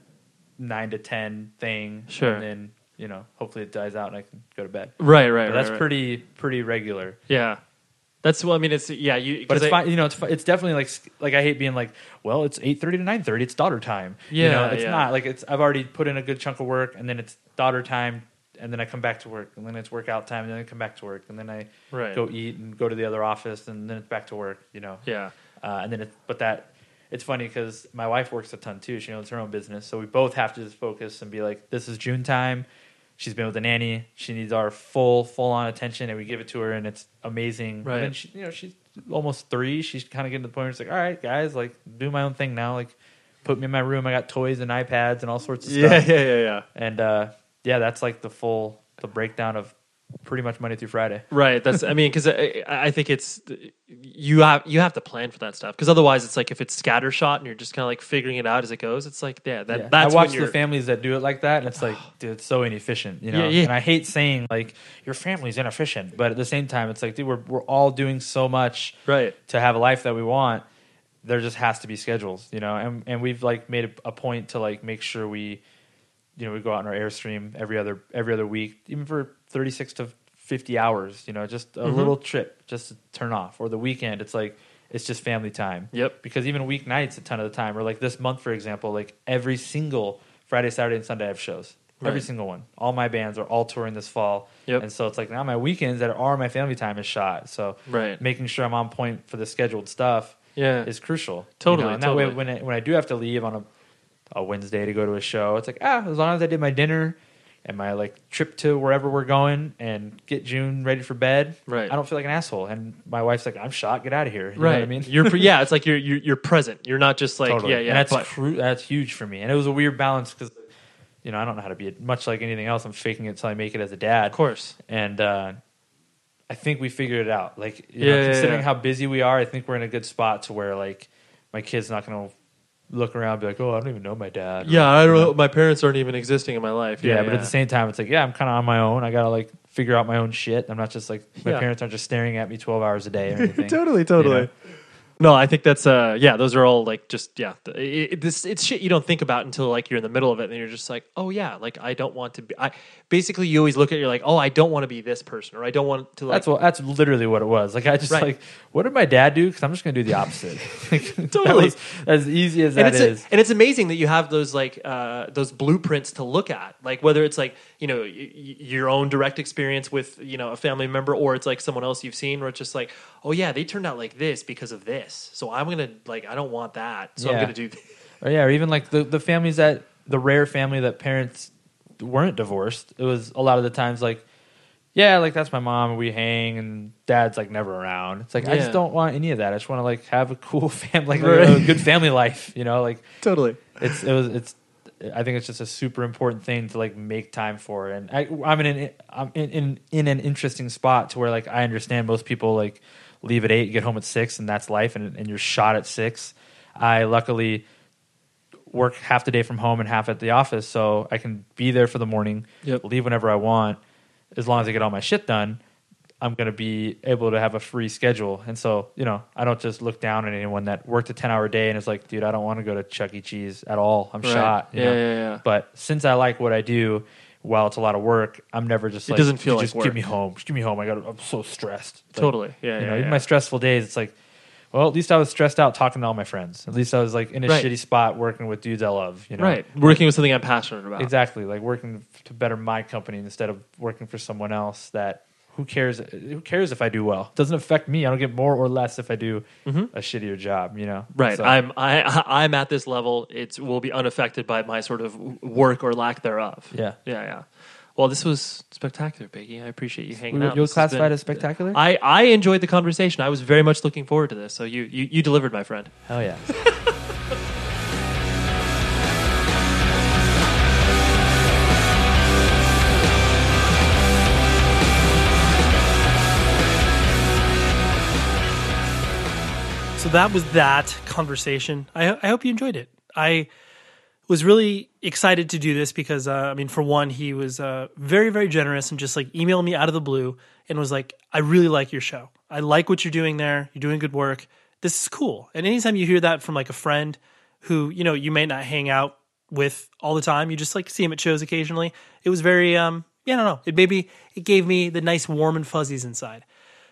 nine to ten thing. Sure. And then, you know, hopefully it dies out and I can go to bed. Right. Right. But right, that's right. pretty pretty regular. Yeah. That's well. I mean, it's yeah. You. But it's I- fine. You know, it's it's definitely like like I hate being like, well, it's eight thirty to nine thirty. It's daughter time. you Yeah, know, it's yeah. not like it's. I've already put in a good chunk of work, and then it's daughter time, and then I come back to work, and then it's workout time, and then I come back to work, and then I Right. go eat and go to the other office, and then it's back to work. You know. Yeah. Uh, and then it, but that it's funny because my wife works a ton too. She owns her own business, so we both have to just focus and be like, this is June time. She's been with a nanny. She needs our full full on attention, and we give it to her, and it's amazing. Right. And then she, you know, she's almost three. She's kind of getting to the point where it's like, all right, guys, like do my own thing now. Like put me in my room. I got toys and iPads and all sorts of Yeah, stuff. yeah, yeah, yeah. And uh, yeah, that's like the full the breakdown of pretty much Monday through Friday. Right. That's. I mean, because I, I think it's you have you have to plan for that stuff because otherwise it's like if it's scattershot and you're just kind of like figuring it out as it goes. It's like yeah, that Yeah. that's I watch the families that do it like that, and it's like, dude, it's so inefficient, you know. Yeah, yeah. And I hate saying like your family's inefficient, but at the same time, it's like, dude, we're we're all doing so much right. to have a life that we want. There just has to be schedules, you know. And and we've like made a, a point to like make sure we, you know, we go out on our airstream every other every other week, even for thirty six to fifty hours, you know, just a Mhm. little trip, just to turn off. Or the weekend, it's like it's just family time Yep. because even weeknights a ton of the time or like this month for example like every single friday saturday and sunday i have shows every single one all my bands are all touring this fall Yep. and so it's like now my weekends that are my family time is shot so Right. making sure i'm on point for the scheduled stuff Yeah. is crucial you Totally, know? and that way when I, when I do have to leave on a, a wednesday to go to a show it's like ah as long as i did my dinner and my like trip to wherever we're going and get june ready for bed Right. i don't feel like an asshole and my wife's like i'm shot get out of here you right. know what i mean You're pre- yeah. It's like you're you're, you're present. You're not just like Totally. yeah yeah. And that's cru- that's huge for me. And it was a weird balance because, you know, I don't know how to be it. Much like anything else, I'm faking it till I make it as a dad. of course. And uh, I think we figured it out. Like, you Yeah, know, yeah, considering yeah. how busy we are, I think we're in a good spot to where like my kid's not going to look around and be like, oh, I don't even know my dad. Or, Yeah, I don't you know. My parents aren't even existing in my life. Yeah, Yeah, but at the same time, it's like, yeah, I'm kind of on my own. I got to like figure out my own shit. I'm not just like my Yeah. parents aren't just staring at me 12 hours a day or anything. totally, you totally. know? No, I think that's uh yeah, those are all like just yeah, it, it- this it's shit you don't think about until like you're in the middle of it and you're just like, "Oh yeah, like I don't want to be I basically you always look at you're like, "Oh, I don't want to be this person or I don't want to like That's what. That's literally what it was. Like I just Right. like, what did my dad do? Because I'm just gonna do the opposite. like, Totally. was as easy as and that is. and it's amazing that you have those like uh, those blueprints to look at, like whether it's like you know y- y- your own direct experience with you know a family member, or it's like someone else you've seen, where it's just like, oh yeah, they turned out like this because of this, so I'm gonna like I don't want that, so I'm Yeah. gonna do. This. or yeah, or even like the the families that the rare family that parents weren't divorced. It was a lot of the times like, yeah, like that's my mom. We hang, and dad's like never around. It's like I Yeah. just don't want any of that. I just want to like have a cool family, like Right. a good family life. You know, like Totally. it's it was it's I think it's just a super important thing to like make time for, and I, I'm in an I'm in, in in an interesting spot to where like I understand most people like leave at eight, get home at six, and that's life, and and you're shot at six. I luckily work half the day from home and half at the office, so I can be there for the morning, Yep. leave whenever I want, as long as I get all my shit done. I'm going to be able to have a free schedule. And so, you know, I don't just look down at anyone that worked a 10 hour day and is like, dude, I don't want to go to Chuck E. Cheese at all. I'm Right. shot. you Yeah, know? yeah, yeah. But since I like what I do, while it's a lot of work, I'm never just It like, doesn't feel "Dude, like just work." give me home. Just give me home. I got. I'm so stressed. Like, Totally. Yeah, you yeah, know, even yeah. my stressful days, it's like, well, at least I was stressed out talking to all my friends. At least I was like in a Right. shitty spot working with dudes I love. You know, right. Working with something I'm passionate about. Exactly, like working to better my company instead of working for someone else. That who cares? Who cares if I do well? It doesn't affect me. I don't get more or less if I do a shittier job. You know, Mm-hmm. Right. So- I'm I I'm at this level. It will be unaffected by my sort of work or lack thereof. Yeah. Yeah. Yeah. Well, this was spectacular, Biggie. I appreciate you hanging out. you has classified as spectacular? I, I enjoyed the conversation. I was very much looking forward to this. So you you, you delivered, my friend. Hell yeah. So that was that conversation. I, I hope you enjoyed it. I was really excited to do this because, uh, I mean, for one, he was uh, very, very generous and just like emailed me out of the blue and was like, I really like your show. I like what you're doing there. You're doing good work. This is cool. And anytime you hear that from like a friend who, you know, you may not hang out with all the time, you just like see him at shows occasionally. It was very, um, yeah, I don't know. It maybe, it gave me the nice warm and fuzzies inside.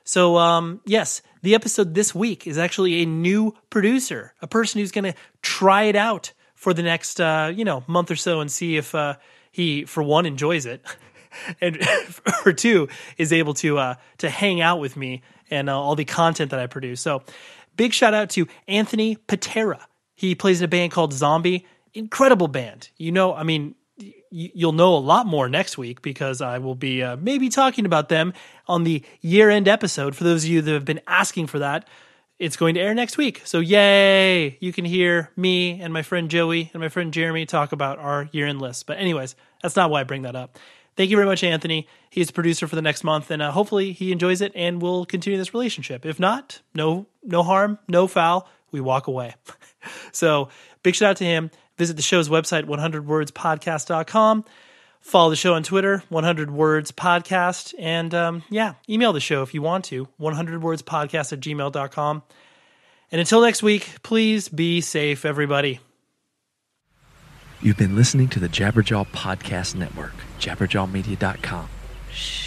So, um, yes, the episode this week is actually a new producer, a person who's going to try it out for the next, uh, you know, month or so and see if uh, he, for one, enjoys it, and for two, is able to uh, to hang out with me and uh, all the content that I produce. So, big shout out to Anthony Patera. He plays in a band called Zombie. Incredible band. You know, I mean, you'll know a lot more next week because I will be uh, maybe talking about them on the year end episode. For those of you that have been asking for that, it's going to air next week. So, yay! You can hear me and my friend Joey and my friend Jeremy talk about our year end list. But, anyways, that's not why I bring that up. Thank you very much, Anthony. He's the producer for the next month, and uh, hopefully he enjoys it and we'll continue this relationship. If not, no, no harm, no foul. We walk away. so, big shout out to him. Visit the show's website, 100wordspodcast.com. Follow the show on Twitter, 100 Words Podcast. And um, yeah, email the show if you want to, 100wordspodcast at gmail.com. And until next week, please be safe, everybody. You've been listening to the Jabberjaw Podcast Network, jabberjawmedia.com. Shh.